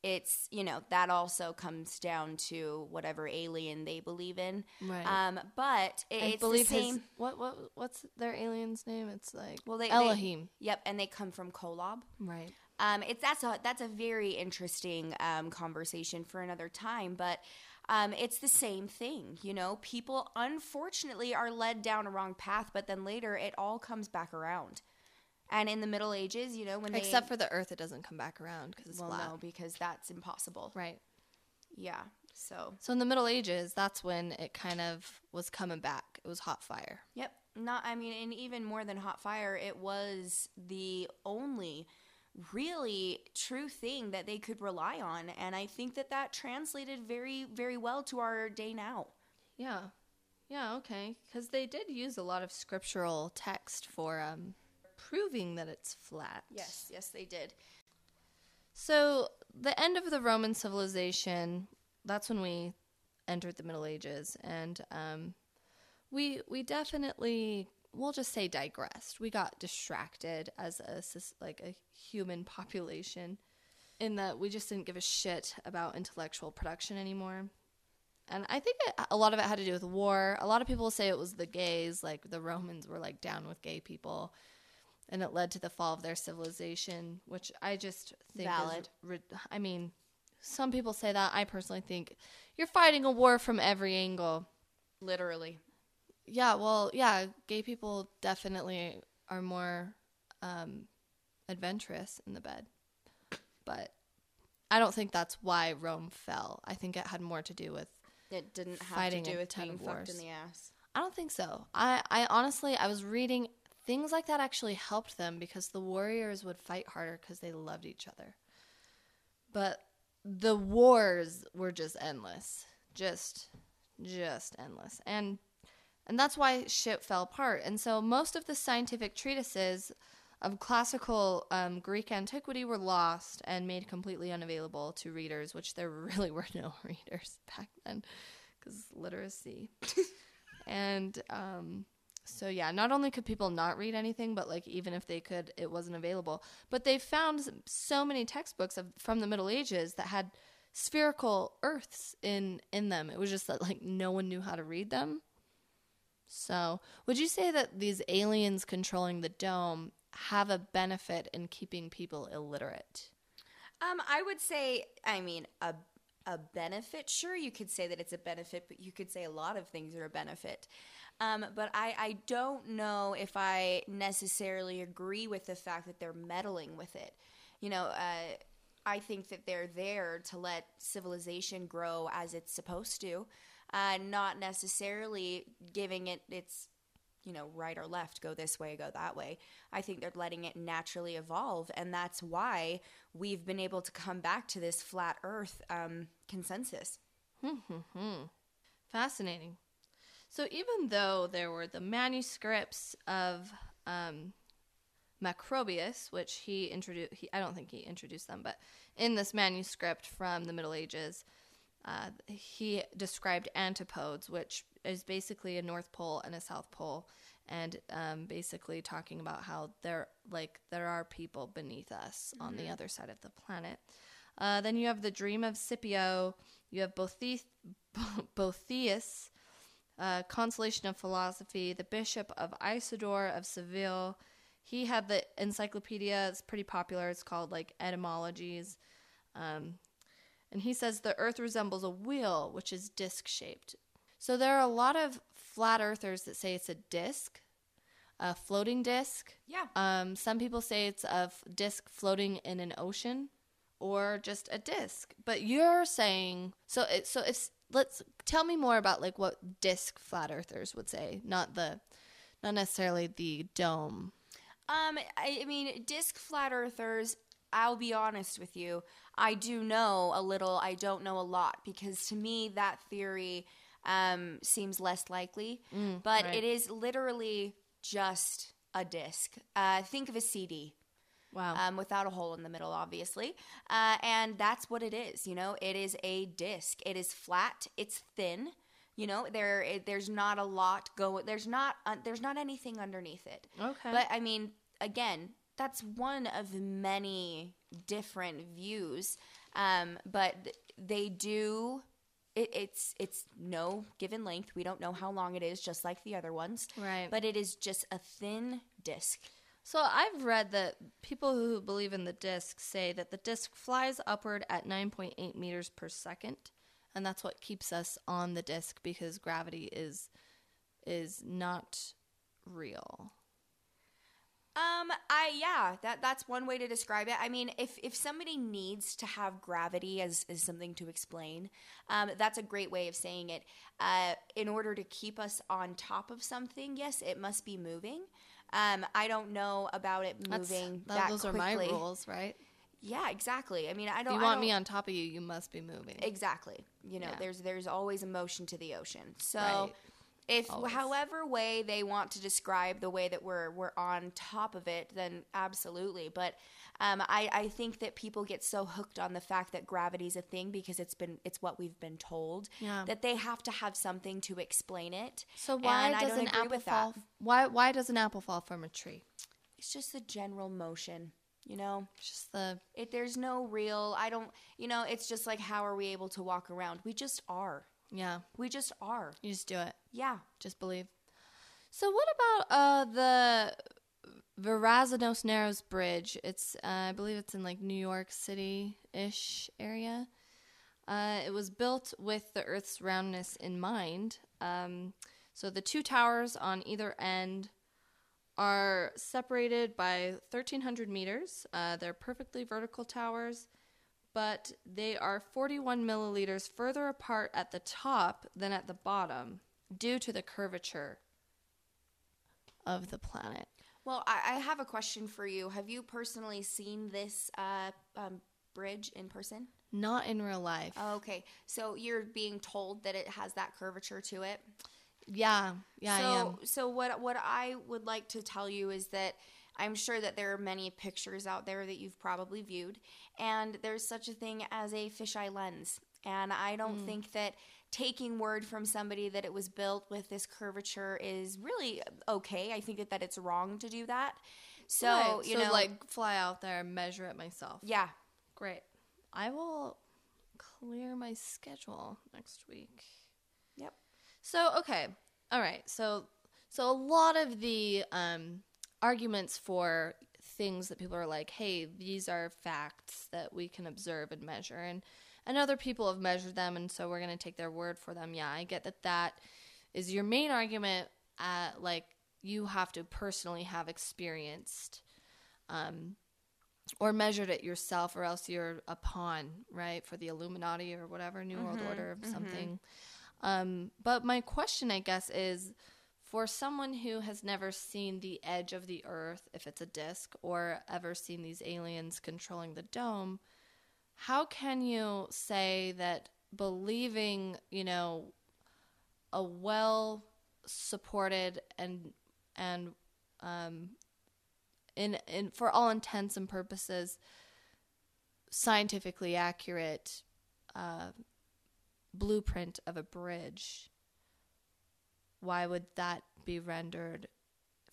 it's, you know, that also comes down to whatever alien they believe in. Right. Um, but it, it's the same. his what what what's their alien's name? It's like well, they, they- Elohim. yep. And they come from Kolob. right. Um, it's that's a that's a very interesting um, conversation for another time, but um, it's the same thing. You know, people unfortunately are led down a wrong path, but then later it all comes back around. And in the Middle Ages, you know, when they Except for the Earth, it doesn't come back around because it's well, flat. no, because that's impossible. Right. Yeah. So So in the Middle Ages, that's when it kind of was coming back. It was hot fire. Yep. Not I mean, and even more than hot fire, it was the only really true thing that they could rely on, and I think that that translated very very well to our day now. Yeah. Yeah, okay. Because they did use a lot of scriptural text for um, proving that it's flat. Yes, yes, they did. So the end of the Roman civilization, that's when we entered the Middle Ages, and um, we we definitely we'll just say digressed. We got distracted as a like a human population, in that we just didn't give a shit about intellectual production anymore. And I think it, a lot of it had to do with war. A lot of people say it was the gays, like the Romans were like down with gay people, and it led to the fall of their civilization, which I just think Valid. is. I mean, some people say that. I personally think you're fighting a war from every angle. Literally. Yeah, well, yeah, gay people definitely are more um, adventurous in the bed, but I don't think that's why Rome fell. I think it had more to do with It didn't have to do with being fucked in the ass. I don't think so. I, I honestly, I was reading things like that actually helped them because the warriors would fight harder because they loved each other. But the wars were just endless, just, just endless, and and that's why shit fell apart. And so most of the scientific treatises of classical um, Greek antiquity were lost and made completely unavailable to readers, which there really were no readers back then because literacy. and um, so, yeah, not only could people not read anything, but like even if they could, it wasn't available. But they found so many textbooks of, from the Middle Ages that had spherical earths in in them. It was just that like no one knew how to read them. So, would you say that these aliens controlling the dome have a benefit in keeping people illiterate? Um, I would say, I mean, a a benefit. Sure, you could say that it's a benefit, but you could say a lot of things are a benefit. Um, but I, I don't know if I necessarily agree with the fact that they're meddling with it. You know, uh, I think that they're there to let civilization grow as it's supposed to, uh, not necessarily giving it its you know, right or left, go this way, go that way. I think they're letting it naturally evolve. And that's why we've been able to come back to this flat earth um, consensus. Fascinating. So even though there were the manuscripts of um, Macrobius, which he introduced, I don't think he introduced them, but in this manuscript from the Middle Ages, uh, he described antipodes, which is basically a North Pole and a South Pole, and um, basically talking about how there, like, there are people beneath us on the other side of the planet. Uh, then you have the Dream of Scipio. You have Bothe- Boethius, uh, Consolation of Philosophy, the Bishop of Isidore of Seville. He had the encyclopedia. It's pretty popular. It's called like Etymologies. Um, and he says the Earth resembles a wheel, which is disc shaped. So there are a lot of flat earthers that say it's a disc, a floating disc. Yeah. Um, some people say it's a f- disc floating in an ocean, or just a disc. But you're saying so. It, so it's let's tell me more about like what disc flat earthers would say, not the not necessarily the dome. Um, I, I mean, disc flat earthers. I'll be honest with you. I do know a little. I don't know a lot because to me that theory um, seems less likely. but right. it is literally just a disc. Uh, think of a CD. Wow. um, without a hole in the middle, obviously. Uh, and that's what it is. You know, it is a disc. It is flat. It's thin. You know, there it, there's not a lot going. There's not uh, there's not anything underneath it. Okay. But I mean, again, that's one of many different views. Um, but they do. It, it's it's no given length. We don't know how long it is, just like the other ones. Right. But it is just a thin disc. So I've read that people who believe in the disc say that the disc flies upward at 9.8 meters per second, and that's what keeps us on the disc because gravity is is not real. Um, I yeah, that that's one way to describe it. I mean, if if somebody needs to have gravity as, as something to explain, um, that's a great way of saying it. Uh, in order to keep us on top of something, yes, it must be moving. Um, I don't know about it moving that- that those quickly. are my rules, right? Yeah, exactly. I mean, I don't. you want don't- me on top of you, you must be moving. Exactly. You know, Yeah. there's there's always a motion to the ocean. So Right. If Always. however way they want to describe the way that we're we're on top of it, then absolutely. But um, I, I think that people get so hooked on the fact that gravity's a thing because it's been it's what we've been told Yeah. that they have to have something to explain it. So why And does an apple that. fall? Why why does an apple fall from a tree? It's just the general motion, you know. It's just the It there's no real. I don't. You know, it's just like how are we able to walk around? We just are. Yeah. We just are. You just do it. Yeah. Just believe. So what about uh the Verazanos Narrows Bridge? It's uh, I believe it's in like New York City ish area. Uh, it was built with the Earth's roundness in mind. Um, so the two towers on either end are separated by 1,300 meters. Uh, they're perfectly vertical towers, but they are 41 milliliters further apart at the top than at the bottom due to the curvature of the planet. Well, I, I have a question for you. Have you personally seen this uh, um, bridge in person? Not in real life. Oh, okay, so you're being told that it has that curvature to it. yeah, yeah, so, so what what I would like to tell you is that I'm sure that there are many pictures out there that you've probably viewed, and there's such a thing as a fisheye lens. And I don't think that taking word from somebody that it was built with this curvature is really okay. I think that, that it's wrong to do that. So, Right, you so know, like fly out there and measure it myself. yeah, Great. I will clear my schedule next week. Yep. So okay, all right. So so a lot of the um, arguments for things that people are like, hey, these are facts that we can observe and measure, and and other people have measured them, and so we're gonna take their word for them. Yeah, I get that. That is your main argument. Uh, like you have to personally have experienced um, or measured it yourself, or else you're a pawn, right, for the Illuminati or whatever New World Order or something. Um, but my question, I guess, is for someone who has never seen the edge of the Earth, if it's a disk, or ever seen these aliens controlling the dome, how can you say that believing, you know, a well supported and and um, in in for all intents and purposes scientifically accurate uh, blueprint of a bridge why would that be rendered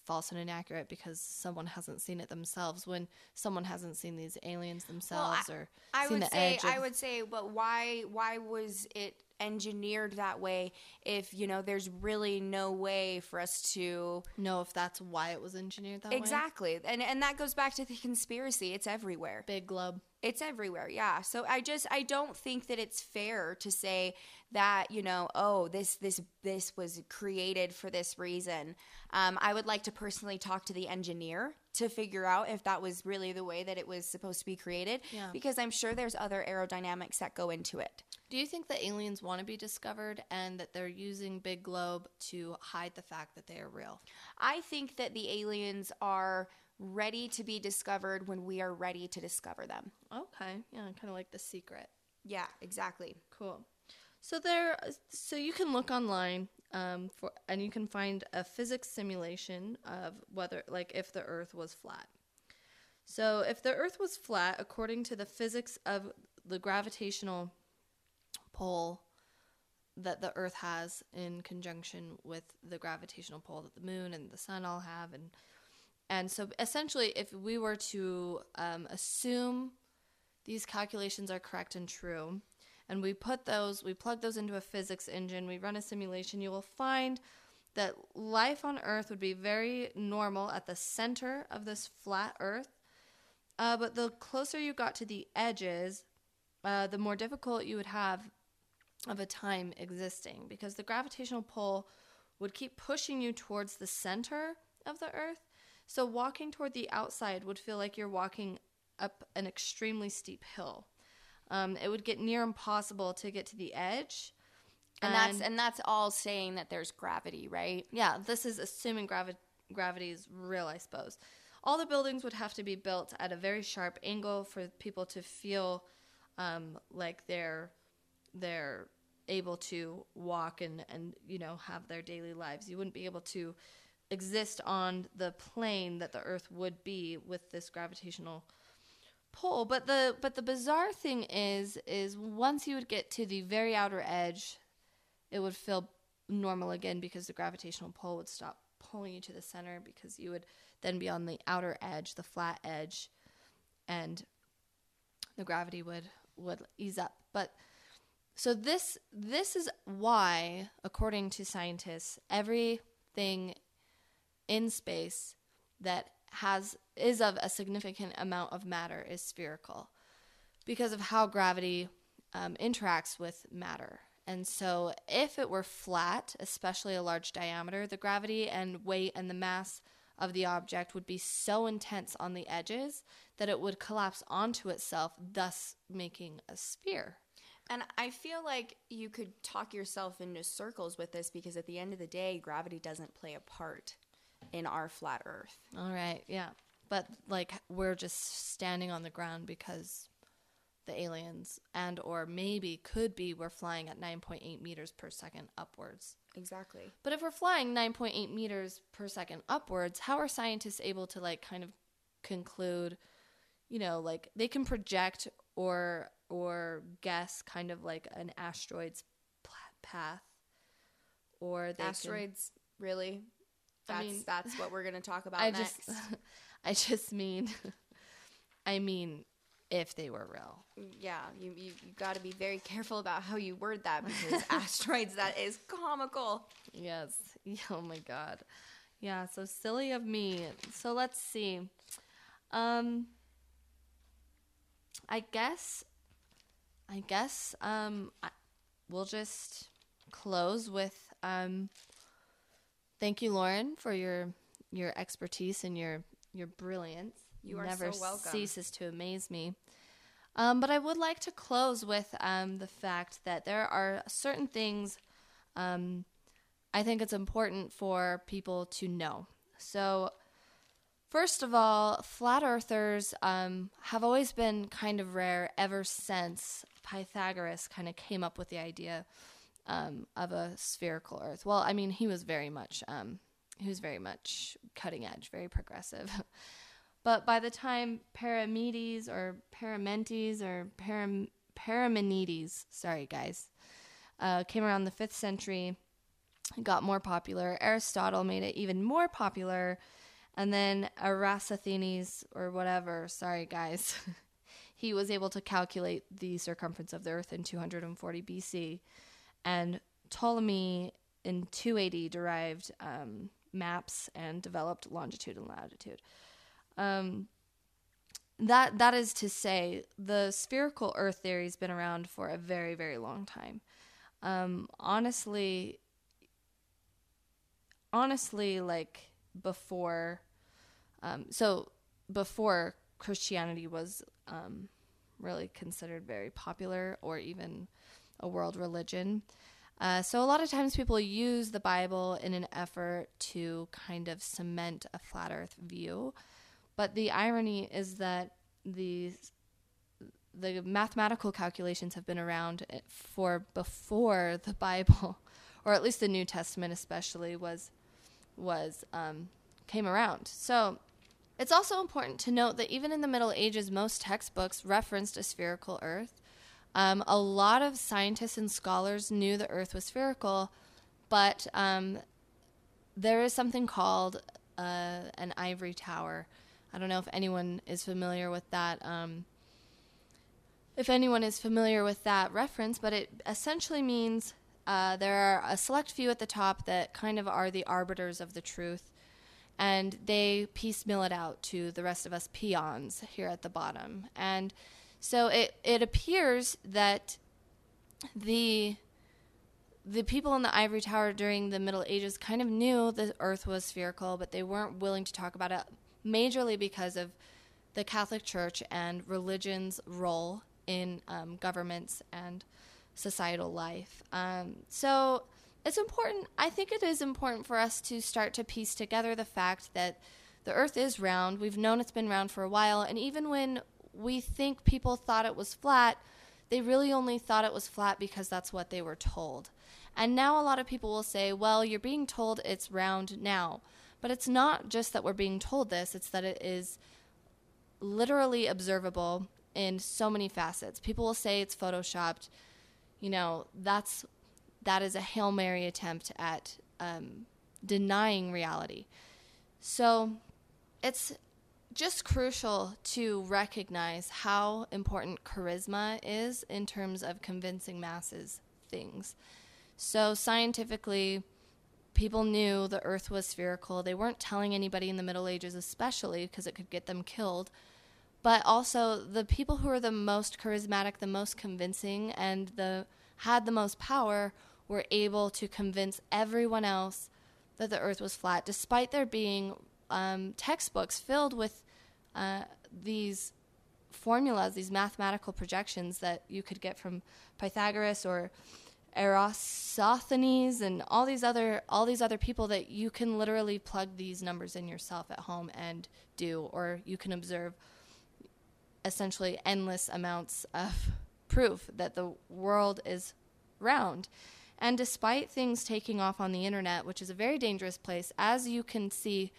false and inaccurate because someone hasn't seen it themselves when someone hasn't seen these aliens themselves or I seen would the say edge I would say, but why why was it engineered that way? If you know, there's really no way for us to know if that's why it was engineered that way exactly, and and that goes back to the conspiracy. It's everywhere. big globe It's everywhere, yeah. So I just I don't think that it's fair to say that you know oh this this this was created for this reason. Um, I would like to personally talk to the engineer to figure out if that was really the way that it was supposed to be created. Yeah. Because I'm sure there's other aerodynamics that go into it. Do you think that aliens want to be discovered and that they're using Big Globe to hide the fact that they are real? I think that the aliens are ready to be discovered when we are ready to discover them. Okay, yeah, kind of like the secret. Yeah, exactly. Cool. So there, so you can look online um, for, and you can find a physics simulation of whether, like, if the Earth was flat. So if the Earth was flat, according to the physics of the gravitational pull that the Earth has in conjunction with the gravitational pull that the Moon and the Sun all have, and and so essentially, if we were to um, assume these calculations are correct and true, and we put those, we plug those into a physics engine, we run a simulation, you will find that life on Earth would be very normal at the center of this flat Earth. Uh, but the closer you got to the edges, uh, the more difficult you would have of a time existing because the gravitational pull would keep pushing you towards the center of the Earth. So walking toward the outside would feel like you're walking up an extremely steep hill. Um, it would get near impossible to get to the edge. And, that's and that's all saying that there's gravity, right? yeah, this is assuming gravi- gravity is real, I suppose. All the buildings would have to be built at a very sharp angle for people to feel um, like they're they're able to walk and and you know have their daily lives. You wouldn't be able to exist on the plane that the Earth would be with this gravitational pull. But the but the bizarre thing is is once you would get to the very outer edge, it would feel normal again because the gravitational pull would stop pulling you to the center because you would then be on the outer edge, the flat edge, and the gravity would would ease up. But so this this is why, according to scientists, everything in space that has is of a significant amount of matter is spherical because of how gravity um, interacts with matter. And so, if it were flat, especially a large diameter, the gravity and weight and the mass of the object would be so intense on the edges that it would collapse onto itself, thus making a sphere. And I feel like you could talk yourself into circles with this because at the end of the day, gravity doesn't play a part in our flat earth. All right, yeah. But like we're just standing on the ground because the aliens and or maybe could be we're flying at 9.8 meters per second upwards. Exactly. But if we're flying 9.8 meters per second upwards, how are scientists able to like kind of conclude, you know, like they can project or or guess kind of like an asteroid's path or they can- Asteroids, really? I That's mean- that's what we're gonna talk about I next. just I just mean I mean if they were real. yeah, you you, you got to be very careful about how you word that because asteroids that is comical. Yes. Oh my god. Yeah, so silly of me. So let's see. Um I guess I guess um I, we'll just close with um thank you Lauren for your your expertise and your your brilliance. You are Never so welcome. ceases to amaze me. Um, but I would like to close with um, the fact that there are certain things um, I think it's important for people to know. So, first of all, flat earthers um, have always been kind of rare ever since Pythagoras kind of came up with the idea um, of a spherical Earth. Well, I mean, he was very much um, he was very much cutting edge, very progressive. but by the time Paramedes or Paramentes or Param- Paramenides, sorry guys, uh, came around the fifth century, got more popular. Aristotle made it even more popular, and then Eratosthenes or whatever, sorry guys, he was able to calculate the circumference of the Earth in 240 BC, and Ptolemy in 280 derived um, maps and developed longitude and latitude. Um, that that is to say, the spherical Earth theory has been around for a very very long time. Um, honestly, honestly, like before, um, so before Christianity was um, really considered very popular or even a world religion. Uh, so a lot of times people use the Bible in an effort to kind of cement a flat Earth view, but the irony is that the the mathematical calculations have been around for before the Bible, or at least the New Testament especially was was um, came around. So it's also important to note that even in the Middle Ages, most textbooks referenced a spherical Earth. Um, a lot of scientists and scholars knew the Earth was spherical, but um, there is something called uh, an ivory tower. I don't know if anyone is familiar with that. Um, if anyone is familiar with that reference, but it essentially means uh, there are a select few at the top that kind of are the arbiters of the truth, and they piecemeal it out to the rest of us peons here at the bottom. And so it, it appears that the the people in the ivory tower during the Middle Ages kind of knew the Earth was spherical, but they weren't willing to talk about it, majorly because of the Catholic Church and religion's role in um, governments and societal life. Um, so it's important, I think it is important for us to start to piece together the fact that the earth is round. We've known it's been round for a while. And even when we think people thought it was flat, they really only thought it was flat because that's what they were told. And now a lot of people will say, well, you're being told it's round now. But it's not just that we're being told this, it's that it is literally observable in so many facets. People will say it's photoshopped. You know, that's that is a hail mary attempt at um, denying reality. So it's just crucial to recognize how important charisma is in terms of convincing masses things. So scientifically, people knew the earth was spherical. They weren't telling anybody in the Middle Ages, especially because it could get them killed but also the people who were the most charismatic, the most convincing, and the had the most power were able to convince everyone else that the Earth was flat, despite there being um, textbooks filled with uh, these formulas, these mathematical projections that you could get from Pythagoras or Eratosthenes and all these other all these other people that you can literally plug these numbers in yourself at home and do, or you can observe essentially endless amounts of proof that the world is round. And despite things taking off on the internet, which is a very dangerous place, as you can see,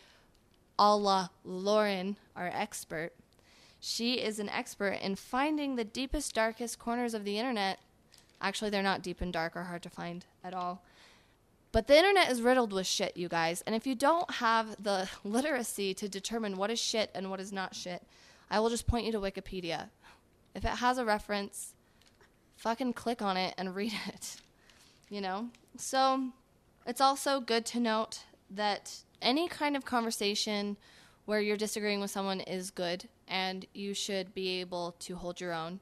à la Lauren, our expert, she is an expert in finding the deepest, darkest corners of the internet. Actually, they're not deep and dark or hard to find at all. But the internet is riddled with shit, you guys. And if you don't have the literacy to determine what is shit and what is not shit, I will just point you to Wikipedia. If it has a reference, fucking click on it and read it. You know? So it's also good to note that any kind of conversation where you're disagreeing with someone is good and you should be able to hold your own.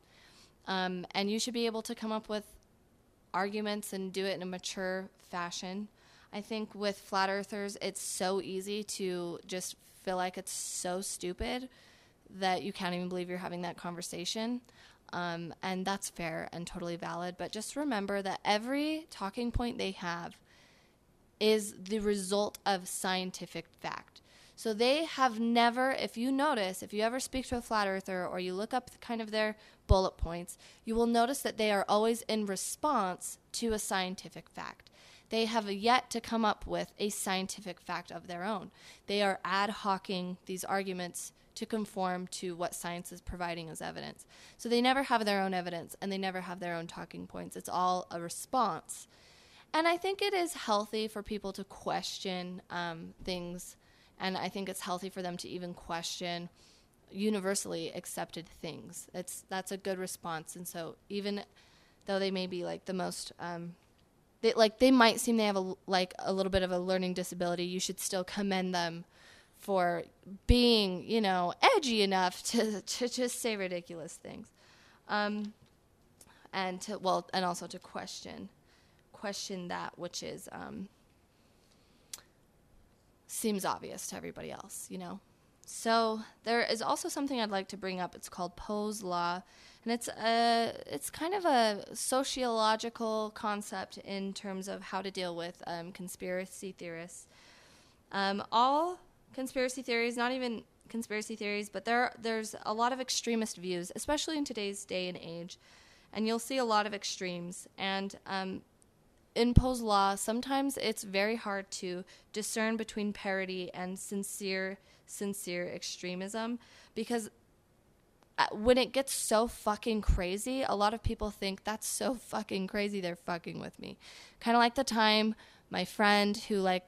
Um, and you should be able to come up with arguments and do it in a mature fashion. I think with flat earthers, it's so easy to just feel like it's so stupid that you can't even believe you're having that conversation. Um, and that's fair and totally valid. But just remember that every talking point they have is the result of scientific fact. So they have never, if you notice, if you ever speak to a flat earther or you look up kind of their bullet points, you will notice that they are always in response to a scientific fact. They have yet to come up with a scientific fact of their own. They are ad hocing these arguments to conform to what science is providing as evidence. So they never have their own evidence and they never have their own talking points. It's all a response. And I think it is healthy for people to question um, things, and I think it's healthy for them to even question universally accepted things. It's that's a good response. And so even though they may be like the most um, they like they might seem they have a like a little bit of a learning disability, you should still commend them for being, you know, edgy enough to, to just say ridiculous things. Um, and to, well, and also to question, question that which is, um, seems obvious to everybody else, you know? So there is also something I'd like to bring up. It's called Poe's Law, and it's a it's kind of a sociological concept in terms of how to deal with um, conspiracy theorists. Um, all conspiracy theories, not even conspiracy theories, but there there's a lot of extremist views, especially in today's day and age, and you'll see a lot of extremes. And um, in Poe's law, sometimes it's very hard to discern between parody and sincere, sincere extremism because uh, when it gets so fucking crazy, a lot of people think that's so fucking crazy. They're fucking with me. Kind of like the time my friend who like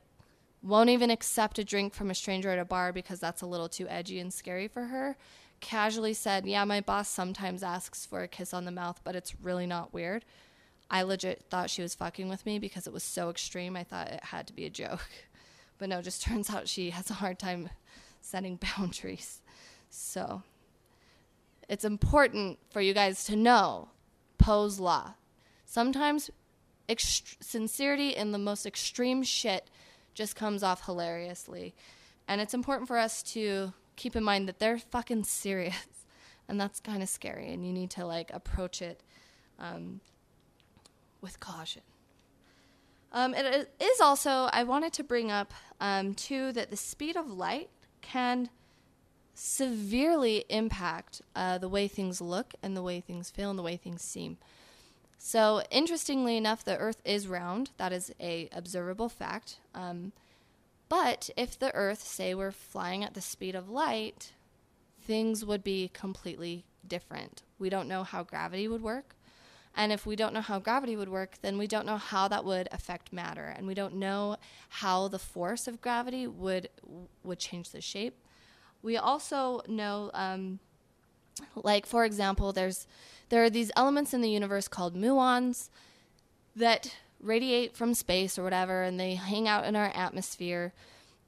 won't even accept a drink from a stranger at a bar because that's a little too edgy and scary for her. Casually said, "Yeah, my boss sometimes asks for a kiss on the mouth, but it's really not weird." I legit thought she was fucking with me because it was so extreme. I thought it had to be a joke. But no, just turns out she has a hard time setting boundaries. So it's important for you guys to know Poe's law. Sometimes ext- sincerity in the most extreme shit just comes off hilariously. And it's important for us to keep in mind that they're fucking serious. And that's kind of scary. And you need to like approach it um, with caution. Um, it is also, I wanted to bring up um, too that the speed of light can severely impact uh, the way things look and the way things feel and the way things seem. So, interestingly enough, the Earth is round. That is a observable fact. Um, but if the Earth, say, were flying at the speed of light, things would be completely different. We don't know how gravity would work. And if we don't know how gravity would work, then we don't know how that would affect matter, and we don't know how the force of gravity would would change the shape. We also know, um, like for example, there's there are these elements in the universe called muons that radiate from space or whatever, and they hang out in our atmosphere.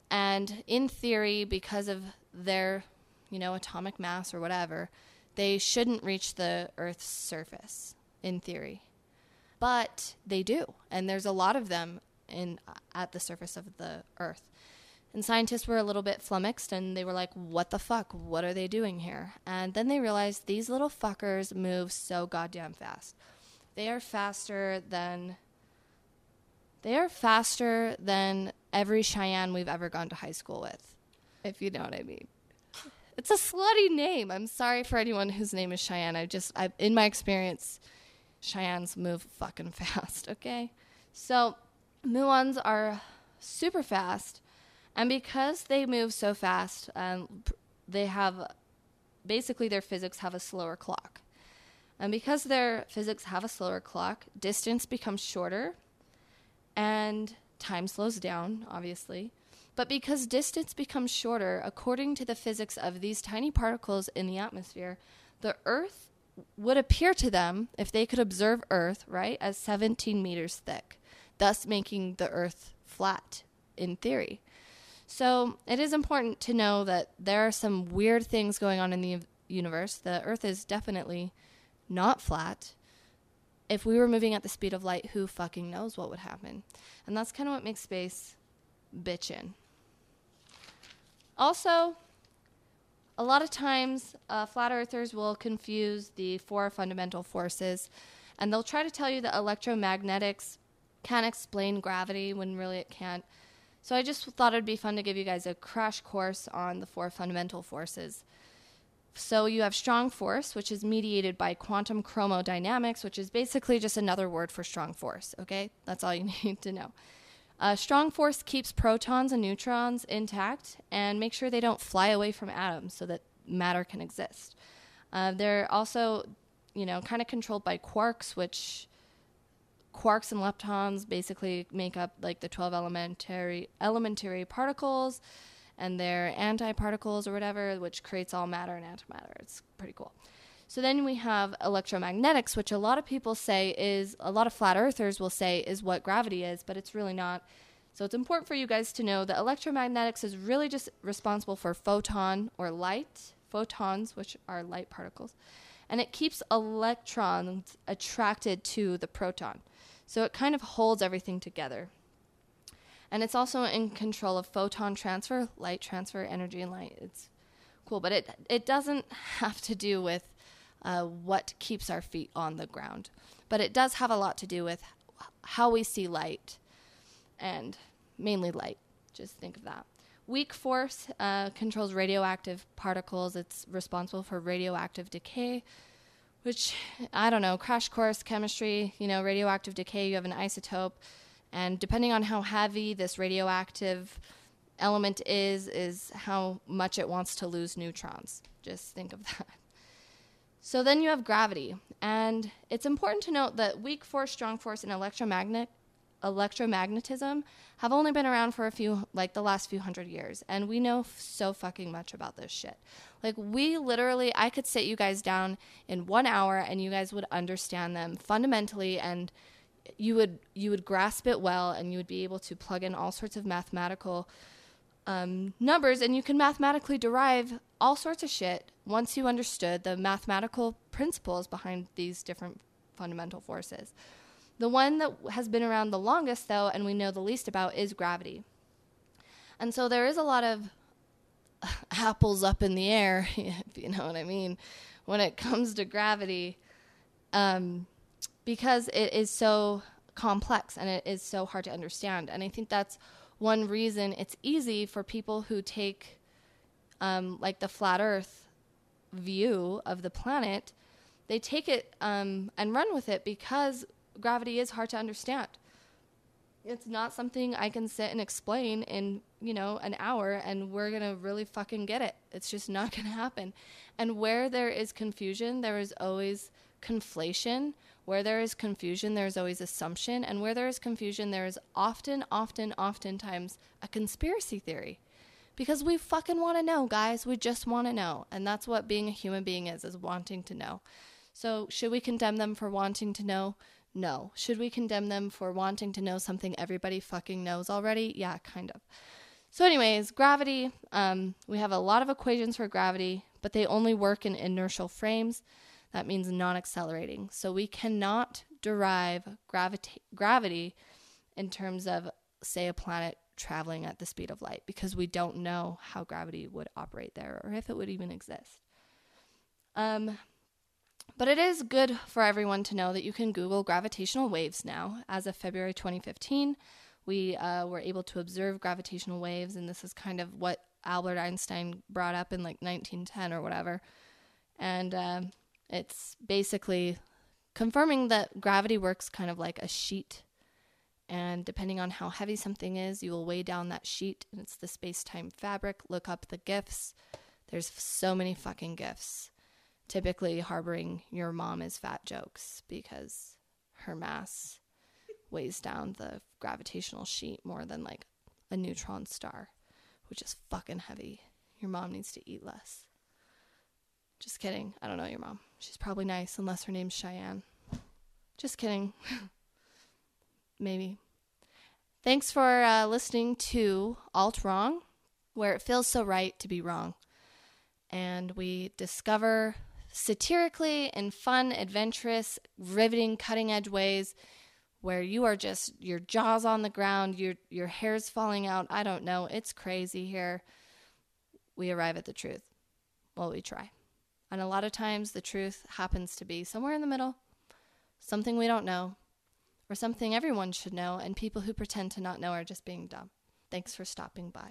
And in theory, because of their, you know, atomic mass or whatever, they shouldn't reach the Earth's surface in theory. But they do, and there's a lot of them in at the surface of the earth. And scientists were a little bit flummoxed and they were like, what the fuck? What are they doing here? And then they realized these little fuckers move so goddamn fast. They are faster than they are faster than every Cheyenne we've ever gone to high school with, if you know what I mean. It's a slutty name. I'm sorry for anyone whose name is Cheyenne. I just, I, in my experience, Cheyennes move fucking fast, okay? So, muons are super fast, and because they move so fast, um, they have basically their physics have a slower clock. And because their physics have a slower clock, distance becomes shorter and time slows down, obviously. But because distance becomes shorter, according to the physics of these tiny particles in the atmosphere, the Earth would appear to them, if they could observe Earth, right, as 17 meters thick, thus making the Earth flat in theory. So it is important to know that there are some weird things going on in the universe. The Earth is definitely not flat. If we were moving at the speed of light, who fucking knows what would happen? And that's kind of what makes space bitchin'. Also, a lot of times, uh, flat earthers will confuse the four fundamental forces, and they'll try to tell you that electromagnetics can explain gravity when really it can't. So I just thought it'd be fun to give you guys a crash course on the four fundamental forces. So you have strong force, which is mediated by quantum chromodynamics, which is basically just another word for strong force, okay? That's all you need to know. Uh, strong force keeps protons and neutrons intact and make sure they don't fly away from atoms so that matter can exist. Uh, they're also, you know, kind of controlled by quarks, which quarks and leptons basically make up like the 12 elementary elementary particles and they're antiparticles or whatever, which creates all matter and antimatter. It's pretty cool. So then we have electromagnetics, which a lot of people say is, a lot of flat earthers will say is what gravity is, but it's really not. So it's important for you guys to know that electromagnetics is really just responsible for photon or light, photons, which are light particles, and it keeps electrons attracted to the proton. So it kind of holds everything together. And it's also in control of photon transfer, light transfer, energy, and light. It's cool, but it it doesn't have to do with uh, what keeps our feet on the ground. But it does have a lot to do with how we see light and mainly light. Just think of that. Weak force uh, controls radioactive particles. It's responsible for radioactive decay, which I don't know, crash course chemistry, you know, radioactive decay, you have an isotope, and depending on how heavy this radioactive element is, is how much it wants to lose neutrons. Just think of that. So then you have gravity, and it's important to note that weak force, strong force, and electromagnet electromagnetism have only been around for a few like the last few hundred years and we know f- so fucking much about this shit. Like we literally i could sit you guys down in one hour and you guys would understand them fundamentally and you would you would grasp it well and you would be able to plug in all sorts of mathematical um, numbers and you can mathematically derive all sorts of shit once you understood the mathematical principles behind these different fundamental forces the one that has been around the longest, though, and we know the least about, is gravity. And so there is a lot of apples up in the air, if you know what I mean, when it comes to gravity, um, because it is so complex and it is so hard to understand. And I think that's one reason it's easy for people who take, um, like, the flat earth view of the planet. They take it um, and run with it because gravity is hard to understand. It's not something I can sit and explain in, you know, an hour and we're going to really fucking get it. It's just not going to happen. And where there is confusion, there is always conflation. Where there is confusion, there is always assumption. And where there is confusion, there is often, often, oftentimes a conspiracy theory. Because we fucking want to know, guys. We just want to know. And that's what being a human being is, is wanting to know. So, should we condemn them for wanting to know? No. Should we condemn them for wanting to know something everybody fucking knows already? Yeah, kind of. So, anyways, gravity, um, we have a lot of equations for gravity, but they only work in inertial frames. That means non accelerating. So, we cannot derive gravita- gravity in terms of, say, a planet traveling at the speed of light because we don't know how gravity would operate there or if it would even exist. Um, but it is good for everyone to know that you can Google gravitational waves now. As of February 2015, we uh, were able to observe gravitational waves, and this is kind of what Albert Einstein brought up in like 1910 or whatever. And uh, it's basically confirming that gravity works kind of like a sheet. And depending on how heavy something is, you will weigh down that sheet, and it's the space time fabric. Look up the GIFs. There's so many fucking GIFs typically harboring your mom is fat jokes because her mass weighs down the gravitational sheet more than like a neutron star, which is fucking heavy. Your mom needs to eat less. Just kidding. I don't know your mom. She's probably nice unless her name's Cheyenne. Just kidding. Maybe. Thanks for uh, listening to Alt Wrong, where it feels so right to be wrong. And we discover satirically in fun, adventurous, riveting, cutting edge ways where you are just your jaws on the ground, your your hair's falling out. I don't know. It's crazy here. We arrive at the truth. Well, we try. And a lot of times the truth happens to be somewhere in the middle, something we don't know, or something everyone should know, and people who pretend to not know are just being dumb. Thanks for stopping by.